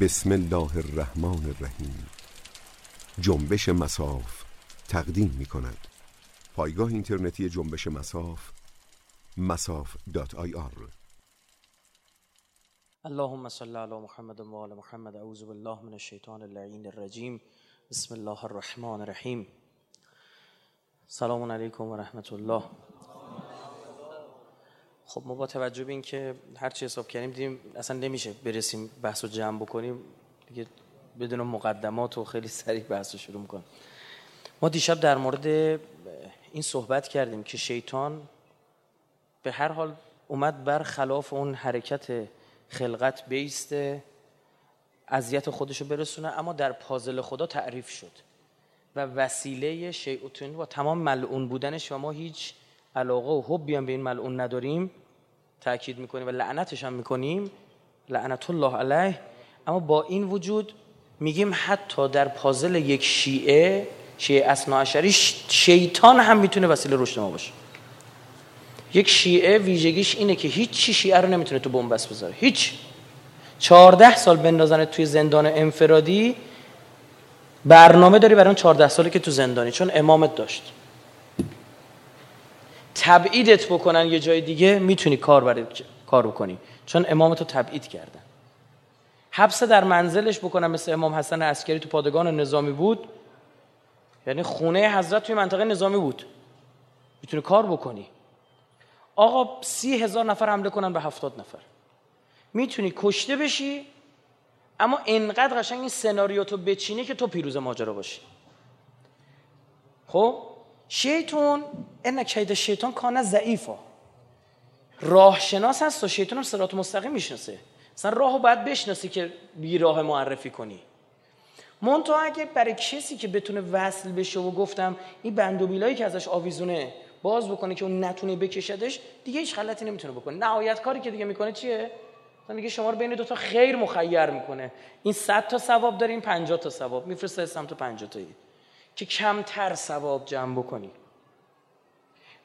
بسم الله الرحمن الرحیم. جنبش مساف تقدیم می کند پایگاه اینترنتی جنبش مساف مساف.ir اللهم صل علی محمد و آل محمد. اعوذ بالله من الشیطان اللعین الرجیم. بسم الله الرحمن الرحیم. سلام علیکم و رحمت الله. خب ما با توجه به اینکه هر چی حساب کردیم دیدیم اصلا نمیشه برسیم بحث رو جمع بکنیم. دیگه بدون مقدمات و خیلی سریع بحث رو شروع می‌کنیم. ما دیشب در مورد این صحبت کردیم که شیطان به هر حال اومد بر خلاف اون حرکت خلقت بیسته اذیت خودشو برسونه اما در پازل خدا تعریف شد و وسیله شیعوتون و تمام ملعون بودنش و ما هیچ علاقه و حبی هم به این ملعون نداریم تاکید می‌کنیم و لعنتش هم می‌کنیم لعنت الله علیه. اما با این وجود میگیم حتی در پازل یک شیعه شیعه اصناعشری شیطان هم می‌تونه وسیله رشد ما باشه. یک شیعه ویژگیش اینه که هیچ چی شیعه رو نمی‌تونه تو بنبست بذاره. هیچ. چهارده سال بندازن توی زندان انفرادی برنامه داری برای اون چهارده سالی که تو زندانی چون امامت داشت. تبعیدت بکنن یه جای دیگه می‌تونی کار برای کار بکنی. چون امامتو تبعید کردن. حبس در منزلش بکنن مثل امام حسن عسکری تو پادگان نظامی بود. یعنی خونه حضرت توی منطقه نظامی بود. می‌تونی کار بکنی. آقا سی هزار نفر حمله کنن به هفتاد نفر. می‌تونی کشته بشی اما انقدر قشنگ این سناریو تو بچینی که تو پیروز ماجرا باشی. خب؟ شیطان ان کید شیطان کان ضعیفا راه شناس هست و شیطان هم صراط مستقیم می‌شناسه. مثلا راهو باید بشناسی که بی راه معرفی کنی. منتها اگه برای کسی که بتونه وصل بشه و گفتم این بند که ازش آویزونه باز بکنه که اون نتونه بکشدش دیگه هیچ غلطی نمی‌تونه بکنه. نهایت کاری که دیگه می‌کنه چیه؟ میگه شما رو بین دو تا خیر مخیر می‌کنه. این 100 تا ثواب داره این 50 تا ثواب. میفرسته سمت 50 تایی. که کمتر ثواب جمع بکنی.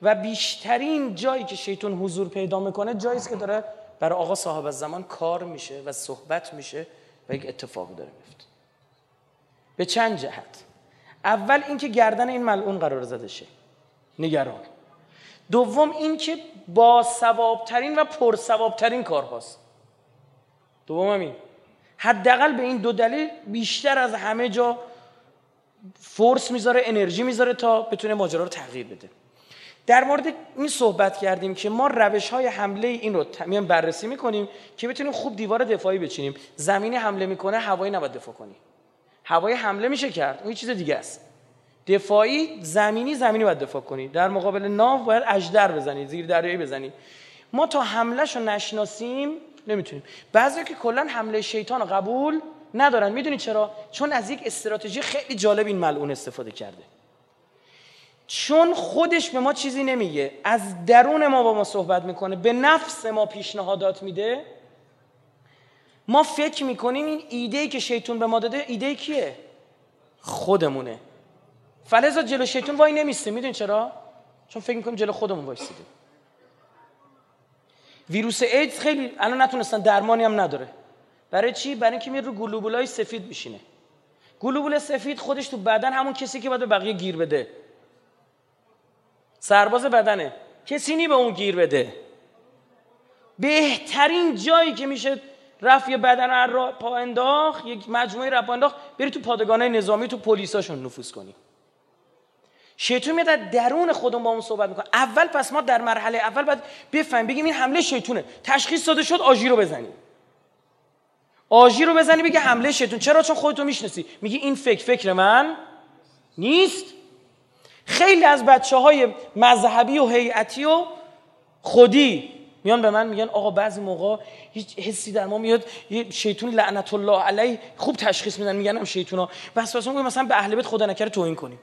و بیشترین جایی که شیطان حضور پیدا می‌کنه جایی است که داره برای آقا صاحب زمان کار میشه و صحبت میشه و یک اتفاقی داره میفته. به چند جهت. اول اینکه گردن این ملعون قرار زده شه. نگران. دوم اینکه با ثوابترین و پر ثوابترین کار هاست. دوم همین. حداقل به این دو دلیل بیشتر از همه جا فورس می‌ذاره انرژی می‌ذاره تا بتونه ماجرا رو تغییر بده. در مورد این صحبت کردیم که ما روش های حمله این رو میان بررسی می‌کنیم که بتونیم خوب دیوار دفاعی بچینیم. زمینی حمله می‌کنه هوایی نباید دفاع کنی. هوایی حمله میشه کرد اون چیز دیگه است. دفاعی زمینی زمینی باید دفاع کنی. در مقابل ناو باید اجدر بزنی زیر دریایی بزنی. ما تا حملهشو نشناسیم نمی‌تونیم. بعضی که کلا حمله شیطان رو قبول ندارن. می‌دونی چرا؟ چون از یک استراتژی خیلی جالب این ملعون استفاده کرده. چون خودش به ما چیزی نمیگه از درون ما با ما صحبت می‌کنه به نفس ما پیشنهادات میده. ما فکر می‌کنیم این ایده که شیطان به ما داده ایده کیه؟ خودمونه. فلزا جلو شیطان وای نمیسته. می‌دونی چرا؟ چون فکر می‌کنیم جلو خودمون وایسیده ویروس ایدز خیلی الان نتونستن درمانی هم نداره. برای چی؟ برای اینکه میاد رو گلوبولای سفید بشینه گلوبول سفید خودش تو بدن همون کسی که باید به بقیه گیر بده. سرباز بدنه. کسی نی به اون گیر بده. بهترین جایی که میشه رفت یه بدن رو پا انداخت یک مجموعه رو پا انداخت بری تو پادگانه نظامی تو پلیساشون نفوذ کنی. شیطون میاد در درون خودمون با اون صحبت می‌کنه. اول پس ما در مرحله اول باید بفهمیم بگیم این حمله شیطونه. تشخیص داده شد آژی رو بزنیم. آژی رو بزنی بگه حمله شیطون. چرا؟ چون خودتو می‌شناسی. میگی این فکر فکر من نیست. خیلی از بچه های مذهبی و هیئتی و خودی میان به من میگن آقا بعضی موقع هیچ حسی در ما میاد یه شیطون لعنت الله علیه خوب تشخیص میدن میگن هم شیطونا. بس واسه مثلا به اهل بیت خدا نکره توهین کنیم.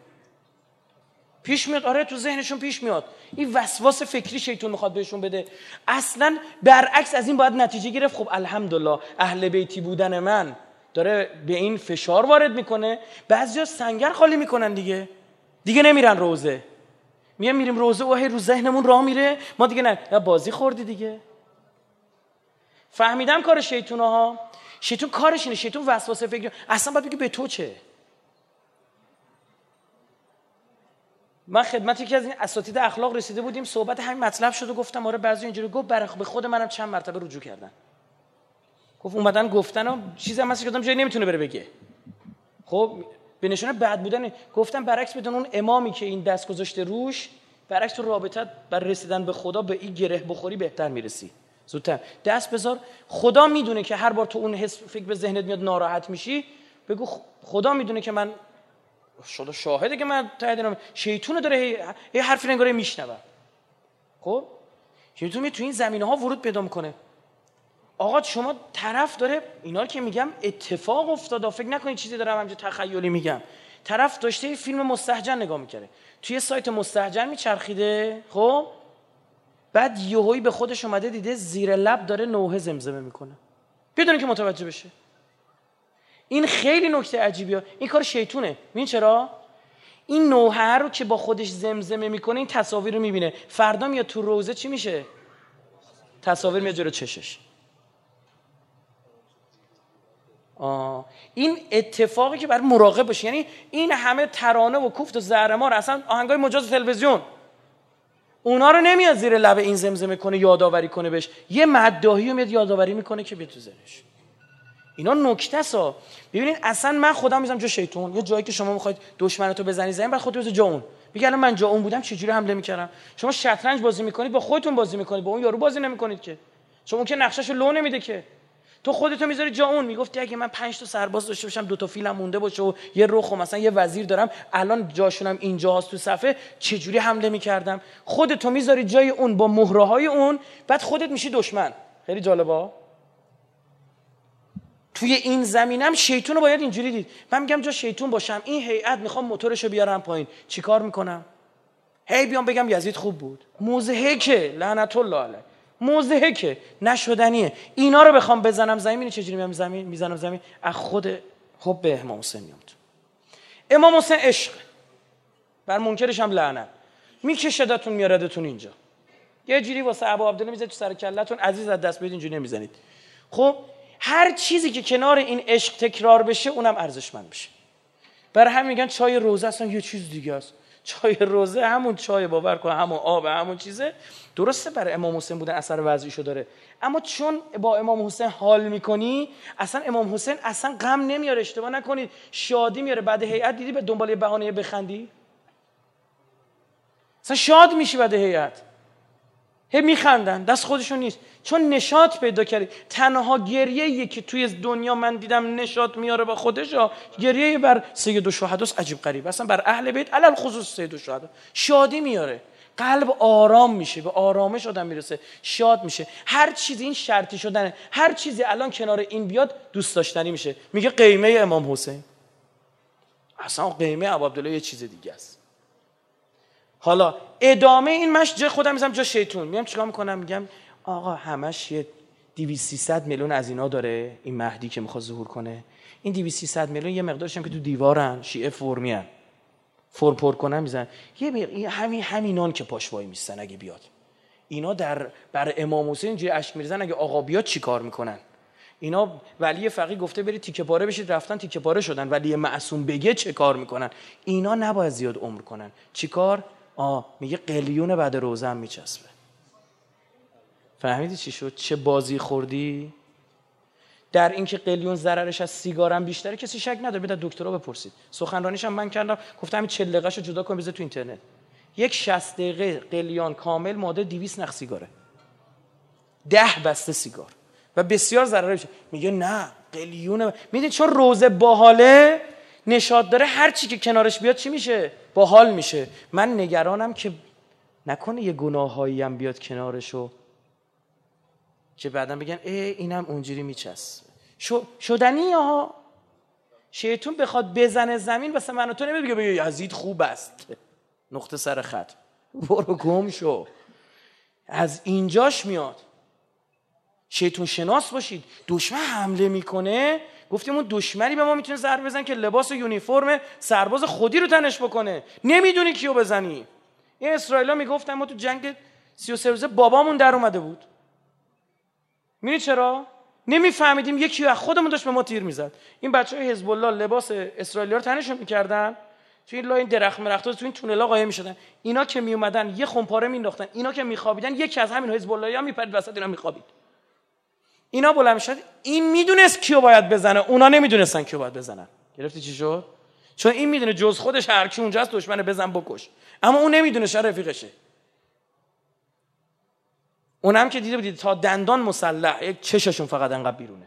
پیش میاد. آره تو ذهنشون پیش میاد. این وسواس فکری شیطان می‌خواد بهشون بده. اصلا برعکس از این باید نتیجه گرفت. خب الحمدلله اهل بیتی بودن من. داره به این فشار وارد می‌کنه. بعضیا سنگر خالی می‌کنن دیگه. دیگه نمیرن روزه. میان میریم روزه و هی رو ذهنمون راه میره. ما دیگه نه بازی خوردی دیگه. فهمیدم کار شیطونه ها شیطان کارش اینه. شیطان وسوسه فکر اصلا باید بگه به تو چه؟ من خدمت یکی از این اساتید اخلاق رسیده بودیم صحبت همین مطلب شد و گفتم آره بعضی اینجوری گفت برای به خود منم چند مرتبه رجوع کردن. گفت اومدن گفتن و چیزی هم هست که جایی نمی‌تونه بره بگه. خب به نشانه بد بودن گفتم برعکس بدون اون امامی که این دست گذاشته روش برعکس تو رابطت بر رسیدن به خدا به این گره بخوری بهتر می‌رسی. زودتر. دست بذار. خدا می‌دونه که هر بار تو اون حس فکر به ذهنت میاد ناراحت میشی بگو خدا می‌دونه که من شده شاهده که من تایید شیطون داره یه حرفی نگاره میشنوه. خب؟ شیطون می تو این زمینه ها ورود پیدا کنه. آقا شما طرف داره اینا که میگم اتفاق افتاده فکر نکنید چیزی دارم همینجا تخیلی میگم. طرف داشته فیلم مستحجن نگاه می‌کرده توی سایت مستحجن میچرخیده. خب؟ بعد یهویی به خودش اومده دیده زیر لب داره نوحه زمزمه می‌کنه. بدون که متوجه بشه. این خیلی نکته عجیبیه. این کار شیطونه. ببین چرا؟ این نوحه رو که با خودش زمزمه می‌کنه این تصاویر رو می‌بینه. فردا میاد تو روزه چی میشه؟ تصاویر میاد جلو چشش. آه. این اتفاقی که برای مراقب باشه یعنی این همه ترانه و کوفت و زهرمار اصلا آهنگای مجاز تلویزیون. اونا رو نمیاد زیر لب این زمزمه کنه یادآوری کنه بهش. یه مدداهی رو میاد یادآوری می‌کنه که بیا تو زنش اینا نکته سا ببینید اصلا من خودم می‌ذارم جا شیطون. یه جایی که شما می‌خواید دشمنتو بزنی زمین بعد خودت جا اون. من جا اون بودم چجوری حمله می‌کردم؟ شما شطرنج بازی می‌کنید با خودتون بازی می‌کنید با اون یارو بازی نمی‌کنید که. شما که نقشهشو لو نمیده که. تو خودتو می‌ذاری جا اون. می‌گفتی اگه من پنج تا سرباز داشته باشم دو تا فیلم مونده باشه و یه رخ و مثلا یه وزیر دارم الان جاشونم اینجا هست تو صفحه چجوری حمله می‌کردم؟ خودتو می‌ذاری جای اون با مهره های اون بعد خودت میشی دشمن. خیلی جالبه توی این زمینم شیطون رو باید اینجوری دید. من میگم جا شیطون باشم. این هیئت می‌خوام موتورشو بیارم پایین. چیکار می‌کنم؟ هی بیام بگم یزید خوب بود. موزهکه لعنت الله علیه. موزهکه نشدنیه. اینا رو بخوام بزنم زمین. چجوری میام زمین؟ می‌زنم زمین. از خود خب به امام حسین میاد امام حسین عشق. بر منکرش هم لعنت. میکشدتون میاردتون اینجا. یه جوری واسه ابو عبدالله میزه تو سر کلتون عزیز از دست بدید اینجوری نمی‌زنید. خب؟ هر چیزی که کنار این عشق تکرار بشه اونم ارزشمند بشه برای هم میگن چای روزه اصلا یه چیز دیگه است. چای روزه همون چای باور کن همون آب همون چیزه. درسته برای امام حسین بودن اثر وضعیشو داره. اما چون با امام حسین حال می‌کنی اصلا امام حسین اصلا غم نمیاره اشتباه نکنید. شادی میاره بعد هیئت دیدی به دنبال بهانه بخندی؟ اصلا شاد میشی بعد هیئت. هی میخندن. دست خودشون نیست. چون نشاط پیدا کردی. تنها گریه که توی دنیا من دیدم نشاط میاره با خودش گریه بر سید و شهداست عجیب غریب. اصلا بر اهل بیت علل خصوص سید و شهدا. شادی میاره. قلب آرام میشه. به آرامش آدم می‌رسه. شاد میشه. هر چیزی این شرطی شدنه. هر چیزی الان کنار این بیاد دوست داشتنی میشه. میگه قیمه امام حسین. اصلا قیمه ابو یه چیز دیگه است. حالا ادامه این مش جه خودم میزم جا شیطون. میام چیکار می‌کنم؟ میگم آقا همش یه 200 300 میلیون از اینا داره این مهدی که می‌خواد ظهور کنه. این 200 300 میلیون یه مقدارش هم که تو دیوارن شیعه فرمی هن. فر پر کنن میزن یه همین همینان که پاش وای میستن اگه بیاد. اینا در بر امام حسین جوری اشک میریزن اگه آقا بیاد چیکار می‌کنن؟ اینا ولی فقیه گفته برید تیکه پاره بشید رفتن تیکه پاره شدن. ولی معصوم بگه چه کار می‌کنن؟ اینا نباید زیاد عمر کنن. چیکار آ میگه قلیون بعد روزه هم میچسبه. فهمیدی چی شد؟ چه بازی خوردی؟ در اینکه قلیون ضررش از سیگارم بیشتره کسی شک نداره. بده دکترا بپرسید. سخنرانیش هم من کردم. گفتم همین 40 دقیقه‌شو جدا کن بذار تو اینترنت. یک 60 دقیقه قلیان کامل ماده 200 نخ سیگاره. ده بسته سیگار. و بسیار ضرر میگه نه قلیون. می‌دونی چون روزه باحاله؟ نشاد داره هر چی که کنارش بیاد چی میشه؟ باحال میشه. من نگرانم که نکنه یه گناهایی هم بیاد کنارشو. که بعدا بگن ای اینم اونجوری میچست شدنی ها. شیطون بخواد بزنه زمین واسه من تو نمیگه بگه یزید خوب است. نقطه سر خط. برو گم شو. از اینجاش میاد. شیطون شناس باشید. دشمن حمله می‌کنه. گفتیم اون دشمنی به ما می‌تونه ضربه بزن که لباس و یونیفرم سرباز خودی رو تنش بکنه. نمی‌دونی کیو بزنی. این اسرائیلا می‌گفتن ما تو جنگ 33 روزه بابامون در اومده بود. میری چرا؟ نمیفهمیدیم یکی از خودمون داشت به ما تیر می‌زد. این بچه های حزب الله لباس اسرائیلی رو تنشون می‌کردن. تو این لای درخت مرخت تو این تونلا قایم می‌شدن. اینا که میومدن یه خمپاره مینداختن اینا که میخوابیدن یکی از همین حزب الله ها میپرید وسط اینا میخوابید. اینا بلند می‌شد این می‌دونست کیو باید بزنه اونا نمی‌دونستن کیو باید بزنن. گرفتی چی شد؟ چون این می‌دونه جز خودش هر کی اونجاست دشمن بزن بکش. اما اون نمی‌دونه شاید رفیقشه. اونم که دیده بودید تا دندان مسلح یک چششون فقط انقدر بیرونه.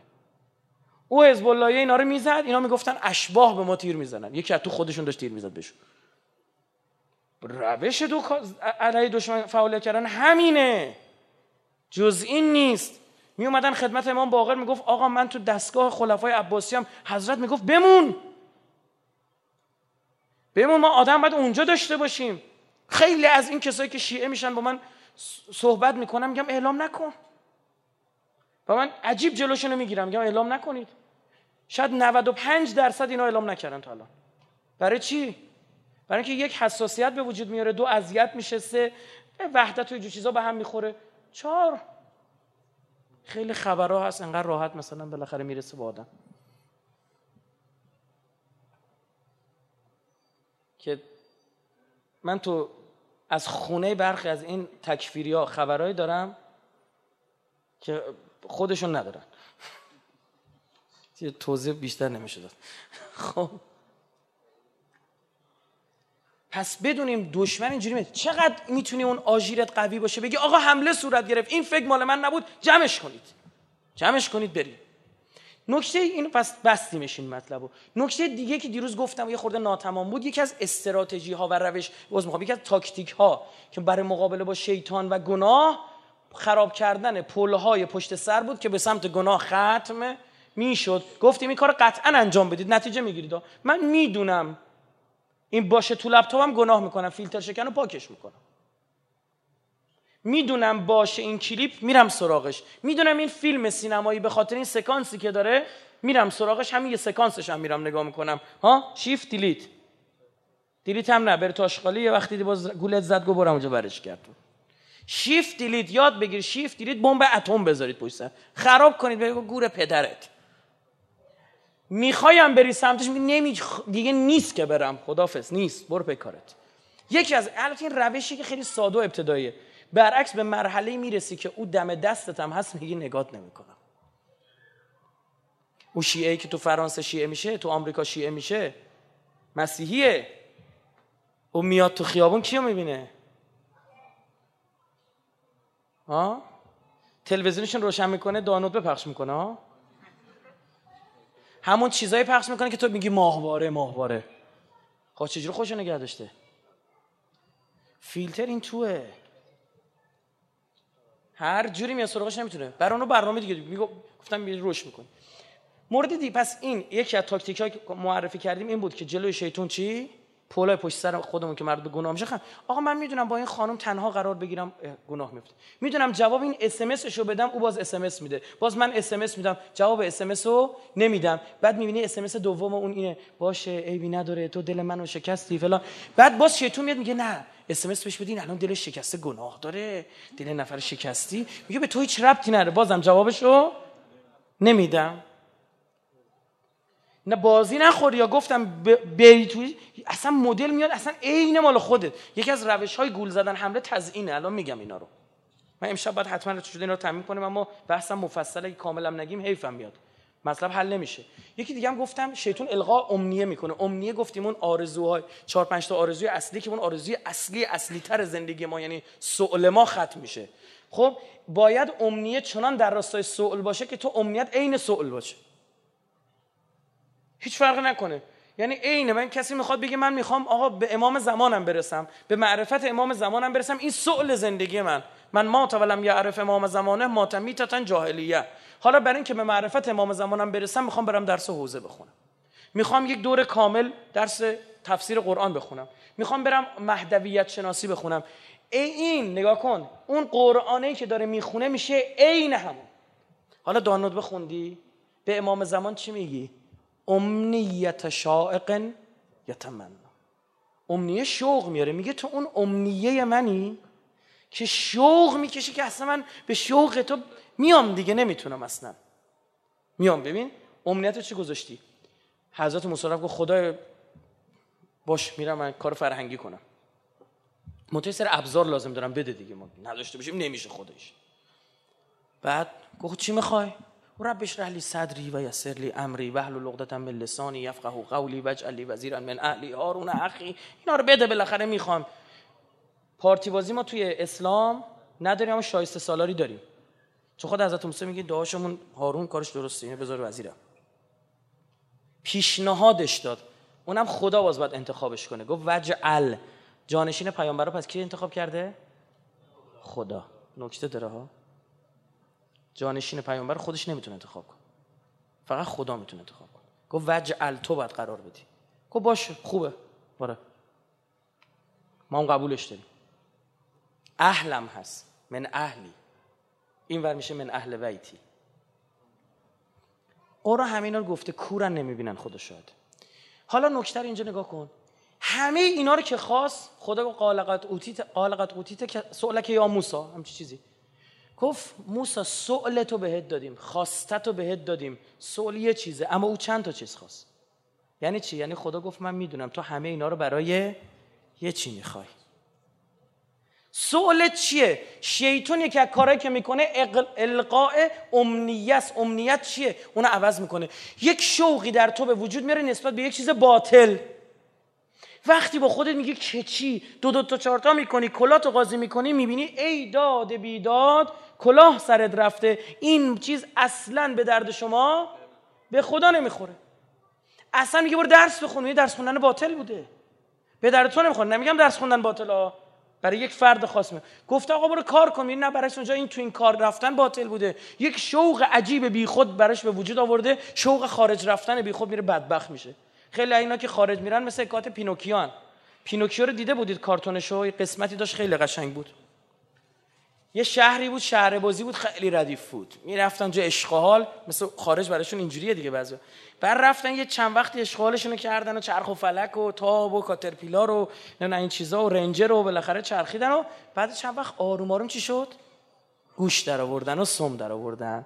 او حزب الله اینا رو می‌زد اینا می‌گفتن اشباه به ما تیر می‌زنن. یکی از تو خودشون داشت تیر می‌زد بهشون. روش دو علیه دشمن فعالیت کردن همینه. جز این نیست. می اومدن خدمت امام باقر می‌گفت آقا من تو دستگاه خلفای عباسی هم حضرت می‌گفت بمون. بمون ما آدم باید اونجا داشته باشیم. خیلی از این کسایی که شیعه میشن با من صحبت می‌کنم میگم اعلام نکن. و من عجیب جلوشونو می‌گیرم میگم اعلام نکنید. شاید 95 درصد اینا اعلام نکردن تا الان. برای چی؟ برای اینکه یک حساسیت به وجود میاره دو اذیت میشه سه وحدت و چیزا به هم می‌خوره. چهار. خیلی خبرها هست انقدر راحت مثلا بالاخره می‌رسه به آدم. که من تو از خونه برخی از این تکفیری ها خبرهایی دارم که خودشون ندارن. توضیح بیشتر نمیشه داد خب. پس بدونیم دشمن اینجوری چقدر می‌تونی اون آژیرت قوی باشه؟ بگی آقا حمله صورت گرفت. این فکر مال من نبود. جمعش کنید. جمعش کنید برید نکته اینو پس بستیمش این مطلبو. نکته دیگه که دیروز گفتم یه خورده ناتمام بود یکی از استراتژی ها و روش باز می‌خوام یکی از تاکتیک ها که برای مقابله با شیطان و گناه خراب کردن پل های پشت سر بود که به سمت گناه ختم می‌شد. گفتیم این کار قطعا انجام بدید. نتیجه می‌گیرید. من می‌دونم این باشه تو لپتاپم گناه می‌کنم فیلتر شکن رو پاکش می‌کنم. می‌دونم باشه این کلیپ میرم سراغش. می‌دونم این فیلم سینمایی به خاطر این سکانسی که داره میرم سراغش همین یه سکانسش هم میرم نگاه می‌کنم. ها؟ shift delete delete هم نه بره تو آشغالی یه وقتی باز گولت زد گو برم اونجا برش کرد shift delete یاد بگیر. shift delete بمب اتم بذارید پشت خراب کنید بگو گور پدرت. می‌خوایم بری سمتش نمی دیگه نیست که برم. خدافظ نیست. برو پی کارت. یکی از البته این روشی که خیلی ساده و ابتداییه. برعکس به مرحله می‌رسی که او دم دستت هم هست میگی نگات نمی‌کنم. او شیعه که تو فرانسه شیعه میشه تو آمریکا شیعه میشه مسیحیه. او میاد تو خیابون کیو می‌بینه؟ ها تلویزیونشون روشن می‌کنه دانود بپخش می‌کنه ها همون چیزایی پخش می‌کنه که تو میگی ماهواره ماهواره. خب چجوری خوشو نگه داشته؟ فیلتر این توه. هر جوری میاد سراغش نمی‌تونه. برای اونو برنامه دیگه میگو گفتم روش می‌کنه مورد دی پس این یکی از تاکتیک که معرفی کردیم این بود که جلوی شیطون چی؟ پولای پشت سر خودمون که مرد به گناه میشه آقا من می‌دونم با این خانم تنها قرار بگیرم گناه میفته. می‌دونم جواب این اس ام رو بدم او باز اس میده. باز من اس میدم جواب اس رو نمیدم. بعد می‌بینی اس ام دوم اون اینه باشه عیبی نداره تو دل منو شکستی فلان. بعد باز شیطون میاد میگه نه اس ام بهش بدین الان دل شکسته گناه داره دل نفر شکستی. میگه به تو هیچ ربطی نداره بازم جوابشو نمیدم. نه بازی نخوری یا گفتم بری توی اصلا مدل میاد اصلا عین مال خودت. یکی از روش های گول زدن حمله تزیینه الان میگم اینا رو. من امشب باید حتما شده اینا رو تمرین کنیم اما بحثم مفصله که کاملا نگیم حیفم میاد. مطلب حل نمیشه. یکی دیگه هم گفتم شیطون القا امنیه می‌کنه. امنیه گفتیم اون آرزوهای چهار پنج تا آرزوی اصلی که اون آرزوی اصلی اصلی تر زندگی ما یعنی سؤال ما ختم میشه. خب باید امنیه چنان در راستای سؤال باشه که تو امنیت عین سؤال باشه. هیچ فرق نکنه. یعنی عین من کسی می‌خواد بگه من می‌خوام آقا به امام زمانم برسم به معرفت امام زمانم برسم. این سؤال زندگی من. من ما تولم یعرف امام زمانه ماتمیتتن جاهلیه. حالا برای اینکه به معرفت امام زمانم برسم می‌خوام برم درس حوزه بخونم. می‌خوام یک دور کامل درس تفسیر قرآن بخونم. می‌خوام برم مهدویت شناسی بخونم. ای این نگاه کن اون قرآنی که داره می‌خونه میشه عین همون. حالا دانود بخوندی؟ به امام زمان چی میگی؟ امنیت شائق یتمنا امنیه شوق میاره. میگه تو اون امنیه منی که شوق می‌کشه که اصلا من به شوق تو میام دیگه نمی‌تونم اصلا. میام. ببین امنیت چی گذاشتی؟ حضرت موسی گفت خدای باش میرم من کار فرهنگی کنم. منتها سر ابزار لازم دارم بده دیگه. ما نداشته باشیم نمیشه خودش. بعد گفت چی می‌خوای؟ رب اشرح لی صدری و یسر لی امری و احلل عقدة من لسانی یفقهوا قولی واجعل لی وزیرا من اهلی هارون اخی اینا رو بده بالاخره می‌خوام. پارتی بازی ما توی اسلام نداریم اما شایسته سالاری داریم. چون خود حضرت موسی میگه دعاشمون هارون کارش درسته اینو بذار وزیرم. پیشنهادش داد. اونم خدا باز باید انتخابش کنه. گفت وجعل جانشین پیامبر پس کی انتخاب کرده؟ خدا. نکته داره ها؟ جانشین پیامبر خودش نمی‌تونه انتخاب کنه. فقط خدا می‌تونه انتخاب کنه. گفت وجعل تو باید قرار بدی. گفت باشه خوبه. باره ما هم قبولش داریم. اهلم هست. من اهلی. این ور میشه من اهل بیتی. قرآن همینا رو گفته کورن نمی‌بینن خدا شاید حالا نکته اینجا نگاه کن. همه اینا رو که خواست خدا قالقت اوتیت قالقت اوتیت که سؤلک یا موسی همچی چیزی. گفت موسی سؤل تو بهت دادیم خواسته تو بهت دادیم. سؤل یه چیزه اما او چند تا چیز خواست. یعنی چی؟ یعنی خدا گفت من می‌دونم تو همه اینا رو برای یه چی می‌خوای. سؤال چیه؟ شیطان یکی از کارهایی که می‌کنه القاء امنیت امنیت چیه؟ اون عوض می‌کنه. یک شوقی در تو به وجود میاره نسبت به یک چیز باطل. وقتی با خودت میگی که چی؟ دو دو تا چهارتا می‌کنی کلاتو قاضی می‌کنی می‌بینی ای داد بیداد کلاه سرت رفته این چیز اصلا به درد شما به خدا نمی‌خوره. اصلا میگه برو درس بخون درس خوندن باطل بوده. به درد تو نمی‌خوره. نمیگم درس خوندن باطل ها برای یک فرد خاص می گفته آقا برو کار کن. نه برایش اونجا این تو این کار رفتن باطل بوده. یک شوق عجیب بی خود براش به وجود آورده. شوق خارج رفتن بی خود میره بدبخت میشه. خیلی اینا که خارج میرن مثل کارتون پینوکیان. پینوکیو رو دیده بودید کارتونشو؟ قسمتی داشت خیلی قشنگ بود. یه شهری بود شهر بازی بود خیلی ردیف بود. می‌رفتن جا اشغال مثل خارج براشون اینجوریه دیگه بعضی بعد رفتن یه چند وقتی اشغالشون کردن و چرخ و فلک و تاب و کاترپیلار و نه این چیزا و رنجر و بالاخره چرخیدن و بعد چند وقت آروم آروم چی شد؟ گوش در آوردن و سم در آوردن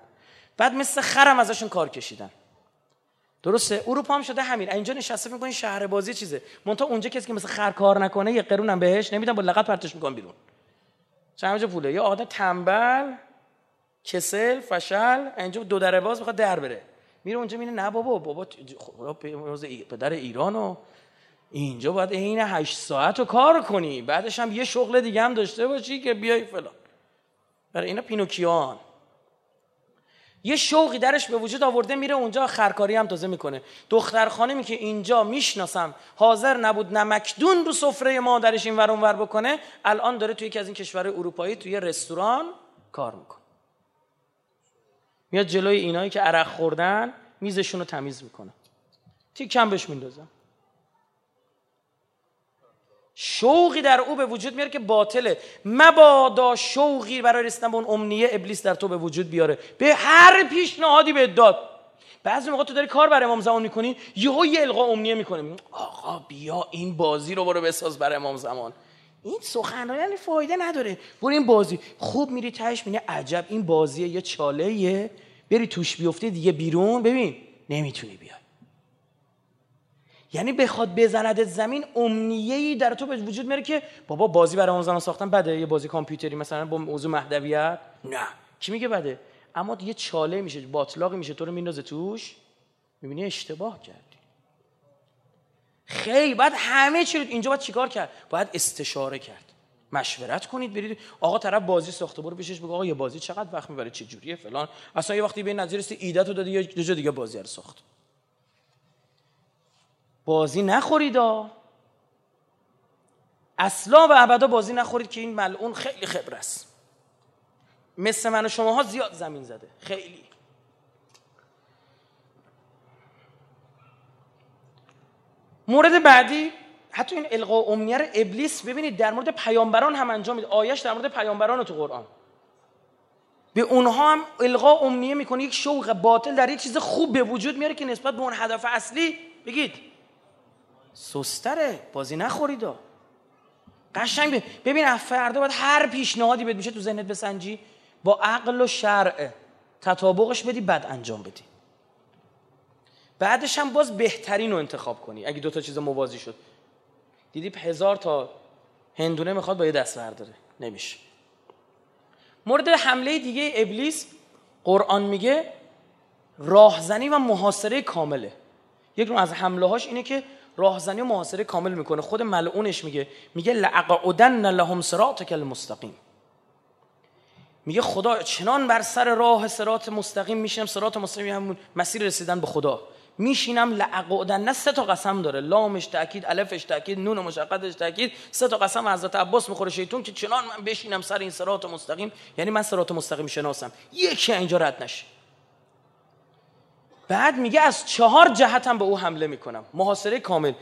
بعد مثل خرم ازشون کار کشیدن. درسته؟ اروپا هم شده همین. اینجا نشسته می‌کنین شهر بازی چیزه. مونتا اونجا کسی که مثل خر کار نکنه یه قرونم بهش نمیدن با لغت پرتش می‌کنن بیرون. چند پوله؟ یه آدم تنبل کسل فشل اینجا دو در باز می‌خواد در بره. میره اونجا میره نه بابا بابا پدر ایران و اینجا باید عین هشت ساعت رو کار کنی. بعدش هم یه شغل دیگه هم داشته باشی که بیای فلان. برای اینا پینوکیان. یه شوقی درش به وجود آورده میره اونجا خرکاری هم تازه می‌کنه. دختر خانمی که اینجا می‌شناسم حاضر نبود نمکدون رو سفره مادرش این ور ور بکنه الان داره توی یکی از این کشور اروپایی توی رستوران کار می‌کنه. میاد جلوی اینایی که عرق خوردن میزشون رو تمیز می‌کنه. کم بهش میندازم شوقی در او به وجود میاره که باطله. مبادا شوقی برای رسیدن به اون امنیه ابلیس در تو به وجود بیاره. به هر پیشنهادی به داد. بعضی موقع تو داری کار برای امام زمان می‌کنی یهو یه القا امنیه می‌کنه. آقا بیا این بازی رو برو بساز برای امام زمان. این سخنرانی فایده نداره. برو این بازی. خوب میری تهش مینه عجب این بازیه یه چاله بری توش بیفته دیگه بیرون. ببین نمی‌تونی بیا یعنی بخواد بزندت زمین امنیه‌ای در تو به وجود میاره که بابا بازی برای اون زمان ساختن بده. یه بازی کامپیوتری مثلا با موضوع مهدویت نه. کی میگه بده؟ اما یه چاله میشه باطلاقی میشه تو رو میندازه توش. می‌بینی اشتباه کردی. خیلی بعد همه چی رو اینجا باید چیکار کرد؟ باید استشاره کرد. مشورت کنید برید. آقا طرف بازی ساخته برو پیشش بگو آقا یه بازی چقدر وقت می‌بره؟ چه جوریه فلان؟ اصلا یه وقتی به نظر ایده تو دادی یه جا دیگه بازی رو ساخت. بازی نخورید اصلا و ابدا بازی نخورید که این ملعون خیلی خبر است. مثل من و شماها زیاد زمین زده. خیلی. مورد بعدی حتی این القا امنیه ابلیس ببینید در مورد پیامبران هم انجام میده. آیش در مورد پیامبران تو قرآن. به اونها هم القا امنیه می‌کنه. یک شوق باطل در یک چیز خوب به وجود میاره که نسبت به اون هدف اصلی بگید. سستره. بازی نخورید قشنگ ببین فردا باید هر پیشنهادی بهت میشه تو ذهنت بسنجی. با عقل و شرع تطابقش بدی بعد انجام بدی. بعدش هم باز بهترین رو انتخاب کنی. اگه دو تا چیز موازی شد. دیدی هزار تا هندونه می‌خواد با یه دست برداره. نمیشه. مورد حمله دیگه ابلیس قرآن میگه راهزنی و محاصره کامله. یک از حمله هاش اینه که راهزنی و محاصره کامل می‌کنه. خود ملعونش میگه میگه لعقعدن لهم صراطک المستقیم. میگه خدا چنان بر سر راه سرات مستقیم میشینم سرات مستقیم همون مسیر رسیدن به خدا. میشینم لعقودن نه سه تا قسم داره. لامش تاکید الفش تاکید نون مشقتش تاکید سه تا قسم حضرت عباس می‌خوره شیطون که چنان من بشینم سر این سرات مستقیم. یعنی من سرات مستقیم شناسم. یکی اینجا رد نشه. بعد میگه از چهار جهت هم به او حمله می‌کنم. محاصره کامل.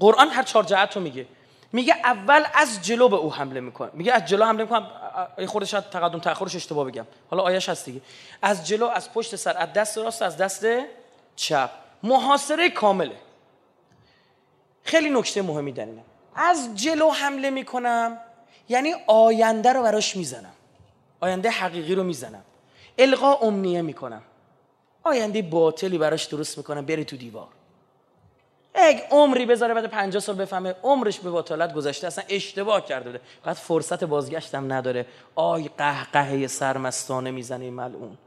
قرآن هر چهار جهت رو میگه. میگه اول از جلو به او حمله می‌کنم. میگه از جلو حمله می‌کنم. ای خودش شاید تقدم تاخرش اشتباه بگم. حالا آیش هست دیگه. از جلو از پشت سر از دست راست از دست چپ. محاصره کامله. خیلی نکته مهمی در اینه. از جلو حمله می‌کنم. یعنی آینده رو براش می‌زنم. آینده حقیقی رو می‌زنم. القا امنیه می‌کنم. آینده باطلی براش درست می‌کنم بری تو دیوار. یک عمری بذاره بعد 50 سال بفهمه عمرش به باطالت گذشته اصلا اشتباه کرده بعد فرصت بازگشتم نداره. آی قهقهه سرمستانه می‌زنه ملعون.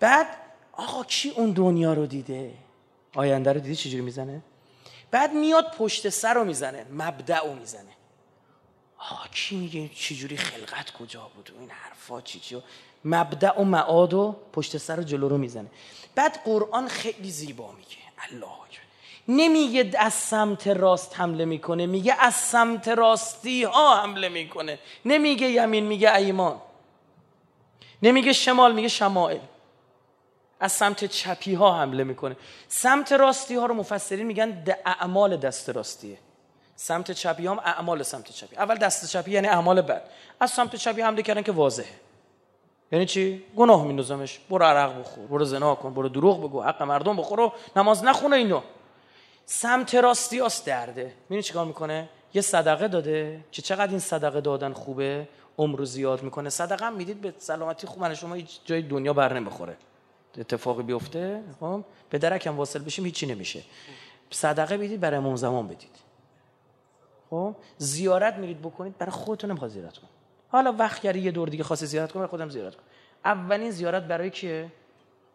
بعد آقا کی اون دنیا رو دیده؟ آینده رو دیدی چجوری می‌زنه؟ بعد میاد پشت سر رو می‌زنه مبدع رو می‌زنه. آقا کی میگه چجوری خلقت کجا بود؟ این حرفا چی چی؟ مبدع و معاد و پشت سر جلو رو می‌زنه. بعد قرآن خیلی زیبا میگه. الله نمیگه از سمت راست حمله می‌کنه میگه از سمت راستی ها حمله می‌کنه. نمیگه یمین میگه ایمان. نمیگه شمال میگه شمائل. از سمت چپی ها حمله می‌کنه. سمت راستی ها رو مفسرین میگن اعمال دست راستیه. سمت چپی هم اعمال سمت چپی. اول دست چپی یعنی اعمال بد از سمت چپی حمله کردن که واضحه. یعنی چی؟ گناه میندازمش. برو عرق بخور برو زنا کن برو دروغ بگو حق مردم بخور و نماز نخونه اینو. سمت راستی است درده. می‌دونی چیکار می‌کنه؟ یه صدقه داده که چقدر این صدقه دادن خوبه؟ عمر زیاد می‌کنه. صدقه هم می‌دید به سلامتی خوب من شما هیچ جای دنیا بر نمی‌خوره. اتفاقی بیفته خب؟ به درکم واصل بشیم هیچی نمیشه. صدقه بدید برای امام زمان بدید. خب؟ زیارت میرید بکنید برای خودتون نمی‌خواد زیارت کن. حالا وقت گری یه دور دیگه خاص زیارت کن برای خودم زیارت کن اولین زیارت برای که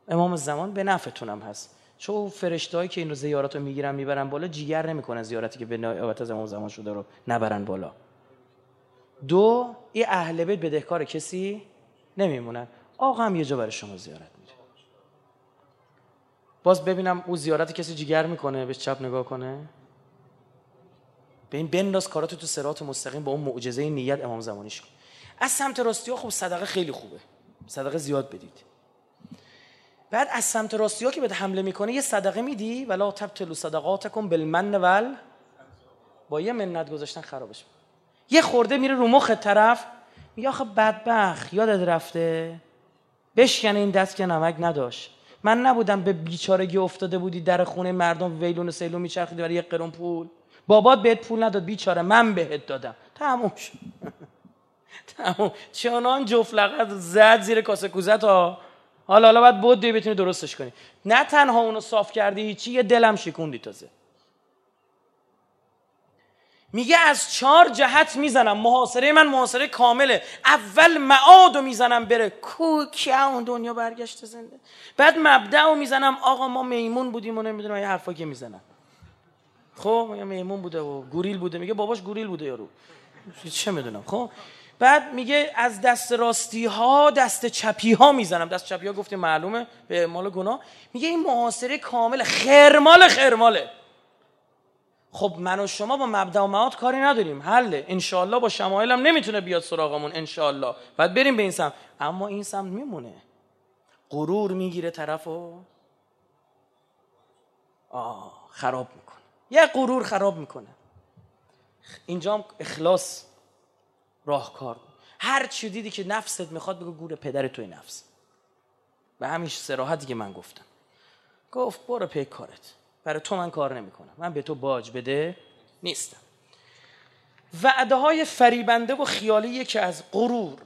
امام زمان به نفعتونم هست. چون فرشتهایی که این رو زیارت رو می‌گیرن می‌برن بالا جیگر نمی‌کنن زیارتی که به نوبت از امام زمان شده رو نبرن بالا. دو این اهل بیت بدهکار کسی نمیمونن. آقا هم یه جا برای شما زیارت میره باز ببینم او زیارت کسی جیگر می‌کنه به چپ نگاه کنه. به این بنداز کاراتو تو سرات مستقیم با اون معجزه نیت امام زمانیش کن. از سمت راستی ها خب صدقه خیلی خوبه. صدقه زیاد بدید. بعد از سمت راستی ها که به حمله می‌کنه یه صدقه میدی؟ ولا تبتلو صدقاتکم بالمن ول با یه منت گذاشتن خرابش یه خورده میره رو مخ طرف میگه آخه بدبخت یادت رفته؟ بشکنه این دست که نمک نداشت. من نبودم به بیچارگی افتاده بودی در خونه مردم ویلون و سیلون میچرخیدی برای یه قرون پول. بابات بهت پول نداد بیچاره من بهت دادم. تموم شد. تموم. چنان جفت زد زیر کاسه کوزت ها حالا حالا باید بود دیگه بتونی درستش کنی. نه تنها اونو صاف کردی هیچی یه دلم شکوندی تازه. میگه از چهار جهت می‌زنم. محاصره من محاصره کامله. اول معاد رو می‌زنم بره کو کیا اون دنیا برگشته زنده. بعد مبدع می‌زنم. آقا ما میمون بودیم و نمی‌دونم یه حرفا که می‌زنم خب میمون بوده و گوریل بوده. میگه باباش گوریل بوده یارو. چه می‌دونم. خب بعد میگه از دست راستی ها دست چپی ها می‌زنم. دست چپی ها گفتیم معلومه به مال گناه. میگه این محاصره کامل خرمال خرماله. خب من و شما با مبدا و معاد کاری نداریم. حله. انشالله با شمایل هم نمی‌تونه بیاد سراغمون انشالله بعد بریم به این سمت. اما این سمت میمونه. غرور می‌گیره طرف و آه خراب می‌کنه. یه غرور خراب می‌کنه. اینجا اخلاص. راهکار هر چی دیدی که نفست می‌خواد بگو گور پدر توی نفس. به همیش سراحتی که من گفتم. گفت برو پی کارت. برای تو من کار نمی‌کنم. من به تو باج بده نیستم. وعده های فریبنده و خیالی که از غرور.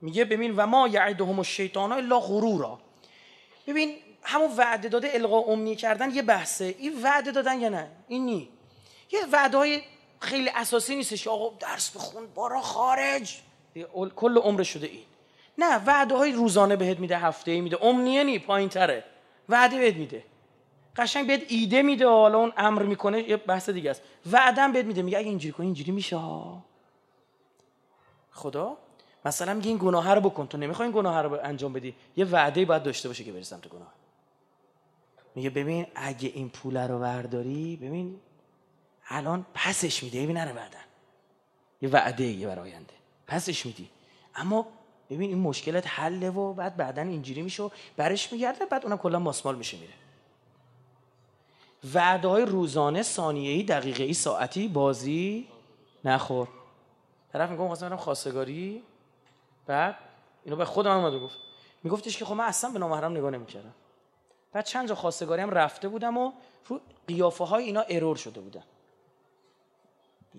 میگه ببین و ما یعدهم الشیطان الا غرورا. ببین همون وعده داده القا امنی کردن یه بحثه. این وعده دادن یا نه؟ این نی. یه وعده های خیلی اساسی نیستش. آقا درس بخون بارا خارج. کل عمر شده این. نه وعده های روزانه بهت میده هفته میده. امنیه نی پایین تره وعده بهت میده. قشنگ بهت ایده میده حالا اون امر می‌کنه. یه بحث دیگه است. وعدم بهت میده. میگه اگه اینجوری کنی اینجوری میشه. خدا؟ مثلا میگه این گناه رو بکن. تو نمی‌خوای این گناه رو انجام بدی. یه وعده باید داشته باشه که بری سمت گناه. میگه ببین اگه این پول رو برداری ببین الان پسش میده. ببین نره بعدن یه وعده یه برای آینده. پسش میدی. اما ببین این مشکلت حله و بعد بعدا اینجوری میشه و برش میگرده بعد اونم کلا ماسمال میشه میره. وعده های روزانه ثانیه‌ای دقیقه‌ای ساعتی بازی نخور. طرف میگم خواستم برم خواستگاری. بعد اینو به خودم اومد گفت. میگفتش که خب من اصلا به نامحرم نگاه نمی‌کردم. بعد چند جا خواستگاری هم رفته بودم و رو قیافه های اینا ارور شده بودن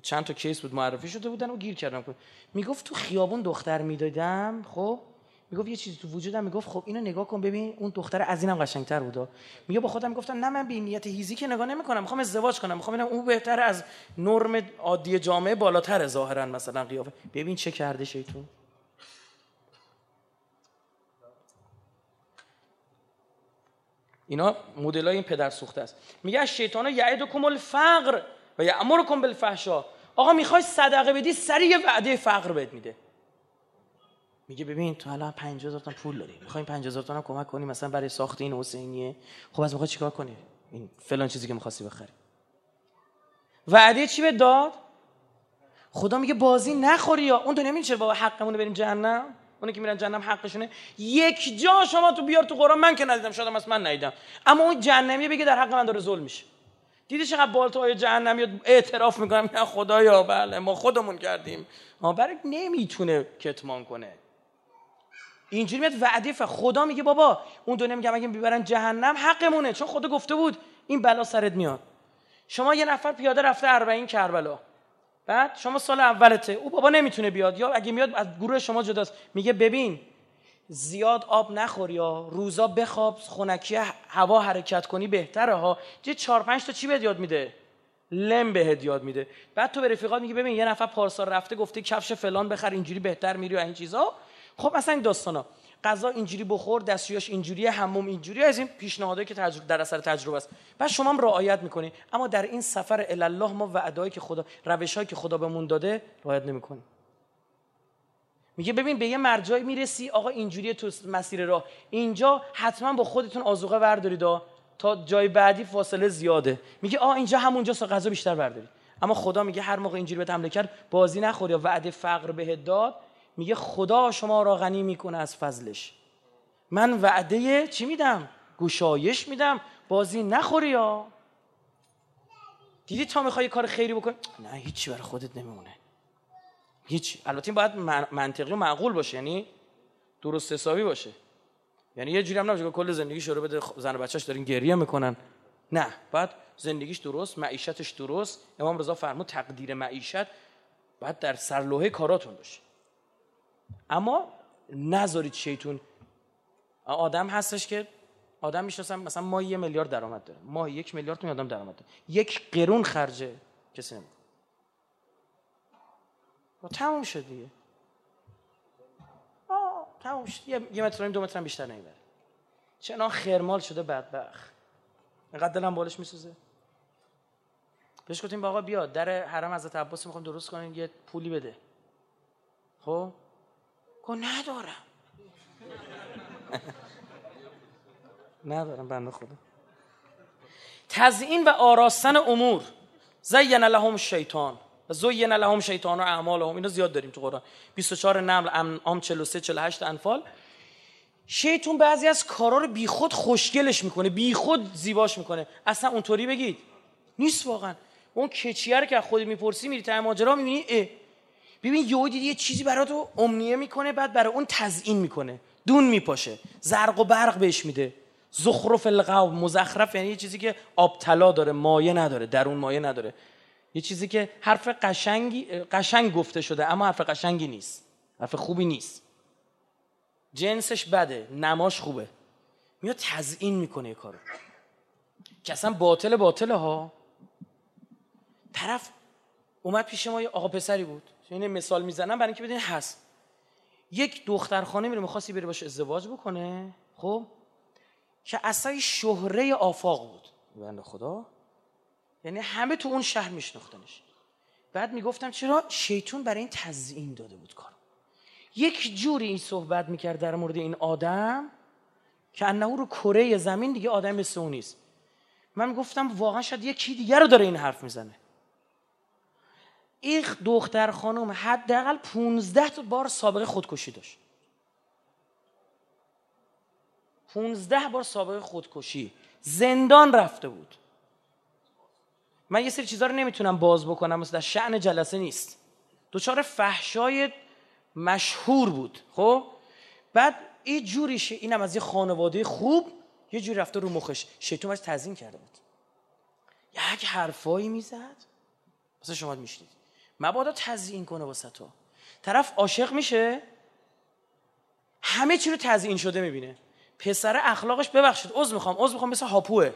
چند تا کیس بود معرفی شده بودن و گیر کردم. می‌گفت تو خیابون دختر می‌دادم خب؟ می‌گفت یه چیزی تو وجودم. می‌گفت خب اینو نگاه کن ببین اون دختر از اینم قشنگتر بودا. میگه با خودم می‌گفتم نه من به نیت هیزی که نگاه نمی‌کنم. می‌خوام ازدواج کنم. می‌خوام ببینم اون بهتر از نرم عادی جامعه بالاتر ظاهرا مثلا قیافه. ببین چه کرده شیطون. اینا مدل های این پدر سوخته است. میگه شیطان یعدکم الفقر. و یامرکم بالفحشاء. آقا می‌خوای صدقه بدی سری یه وعده فقر بهت میده. میگه ببین تو الان 50000 تا پول داری. می‌خوایم 50000 تا کمک کنی مثلا برای ساخت این حسینیه. خب از می‌خوای چیکار کنی؟ این فلان چیزی که می‌خواستی بخری. وعده چی به داد؟ خدا میگه بازی نخوری یا. اون دنیا چرا بابا حقمون بریم جهنم؟ اونی که میرن جهنم حقشونه. یک جا شما تو بیار تو قرآن من که ندیدم شاید از من ندیدم. اما اون جهنمیه بگه در حق من داره ظلم میشه دیدی چقدر بالتوهای جهنمی اعتراف می‌کنم نه خدایا بله ما خودمون کردیم. ها برای نمی‌تونه کتمان کنه. اینجوری میاد وعده خدا میگه بابا اون دنیا میگم اگه بیبرن جهنم حقمونه. چون خدا گفته بود این بلا سرت میاد. شما یه نفر پیاده رفته اربعین کربلا. بعد شما سال اولته. او بابا نمی‌تونه بیاد. یا اگه میاد از گروه شما جداست. میگه ببین زیاد آب نخور یا روزا بخواب خونکی هوا حرکت کنی بهتره ها. یه چهار پنج تا چی بهت یاد میده؟ لم بهت یاد میده. بعد تو به رفیقات میگه ببین یه نفر پارسال رفته گفته کفش فلان بخر اینجوری بهتر میری و این چیزا. خب مثلا این داستانا. غذا اینجوری بخور دستیاش اینجوری حموم اینجوری از این پیشنهادایی که تجربه در اثر تجربه است. بعد شما هم رعایت می‌کنی. اما در این سفر الله ما وعدهایی که خدا روشهایی که خدا بهمون داده رعایت نمی‌کنیم میگه ببین به یه مرجعی می‌رسی آقا اینجوری تو مسیر راه. اینجا حتما با خودتون آزوقه بردارید تا جای بعدی فاصله زیاده. میگه آ اینجا همونجا غذا بیشتر بردارید. اما خدا میگه هر موقع اینجوری به حمله کرد بازی نخوری یا وعده فقر بهت داد. میگه خدا شما را غنی می‌کنه از فضلش. من وعده چی میدم؟ گشایش میدم. بازی نخوری یا. دیدی تا می‌خوای کار خیری بکنی؟ نه هیچی برای خودت نمیمونه. هیچ البته این باید منطقی و معقول باشه یعنی درست حسابی باشه. یعنی یه جوری هم نمیشه کل زندگی شروع بده زن و بچه‌اش دارین گریه می‌کنن. نه بعد زندگیش درست معیشتش درست. امام رضا فرمود تقدیر معیشت باید در سرلوحه کاراتون باشه. اما نذارید شیطون. آدم هستش که آدم می‌شناسم مثلا ما یه میلیارد درآمد داره. ما یک میلیارد آدم درآمد داره. یک قرون خرجه کسی نمی‌کنه تموم شد دیگه. آه تموم شد. یه, یه متر دو متر بیشتر نمی‌بره. چنان خرمال شده بدبخت. اینقدر دلم بالش میسوزه. بهش گفتیم آقا بیا در حرم حضرت عباس می‌خوام درست کنین یه پولی بده. خب؟ گفت ندارم. ندارم بنده خدا. تزیین و آراستن امور. زین لهم شیطان. زین لهم شیطان و اعمالهم. اینو زیاد داریم تو قرآن. 24 نمل انعام 43 48 انفال. شیطون بعضی از کارا رو بیخود خوشگلش می‌کنه بیخود زیباش می‌کنه. اصلا اونطوری بگید. نیست واقعا. اون کچیه رو که خودت می‌پرسی میری تا ماجرا می‌بینی اه. ببین یهو دیدی یه چیزی برات امنیه می‌کنه بعد برای اون تزیین می‌کنه. دون میپاشه. زرق و برق بهش میده. زخرف القوم مزخرف یعنی چیزی که آبطلا داره مایه نداره درون مایه نداره. یه چیزی که حرف قشنگی قشنگ گفته شده اما حرف قشنگی نیست. حرف خوبی نیست. جنسش بده نماش خوبه. میاد تزیین می‌کنه کارو. که اصلا باطل باطله ها. طرف اومد پیش ما یه آقا پسری بود. این مثال می‌زنم برای اینکه بدین هست. یک دختر خانه میره می‌خواستی بره باشه ازدواج بکنه. خب؟ که اصلا شهره آفاق بود. بنده خدا. یعنی همه تو اون شهر میشناختنش. بعد می‌گفتم چرا شیطون برای این تزیین داده بود کار یک جوری این صحبت می‌کرد در مورد این آدم که انه رو کره زمین دیگه آدم مثل نیست. من گفتم واقعا شاید یکی دیگر رو داره این حرف می‌زنه. این دختر خانم حداقل 15 تا بار سابقه خودکشی داشت. 15 بار سابقه خودکشی. زندان رفته بود. من یه سری چیزها رو نمی‌تونم باز بکنم مثل در شعن جلسه نیست. دوچار فحشای مشهور بود خب؟ بعد این جوریشه اینم از یه خانواده خوب یه جوری رفته رو مخش. شیطون باش تزیین کرده بود. یک حرفایی می‌زد. مثلا شما میشنید مبادا تزیین کنه واسه تو. طرف عاشق میشه. همه چی رو تزیین شده می‌بینه. پسر اخلاقش ببخشید عذر می‌خوام. عذر می‌خوام مثل هاپوه.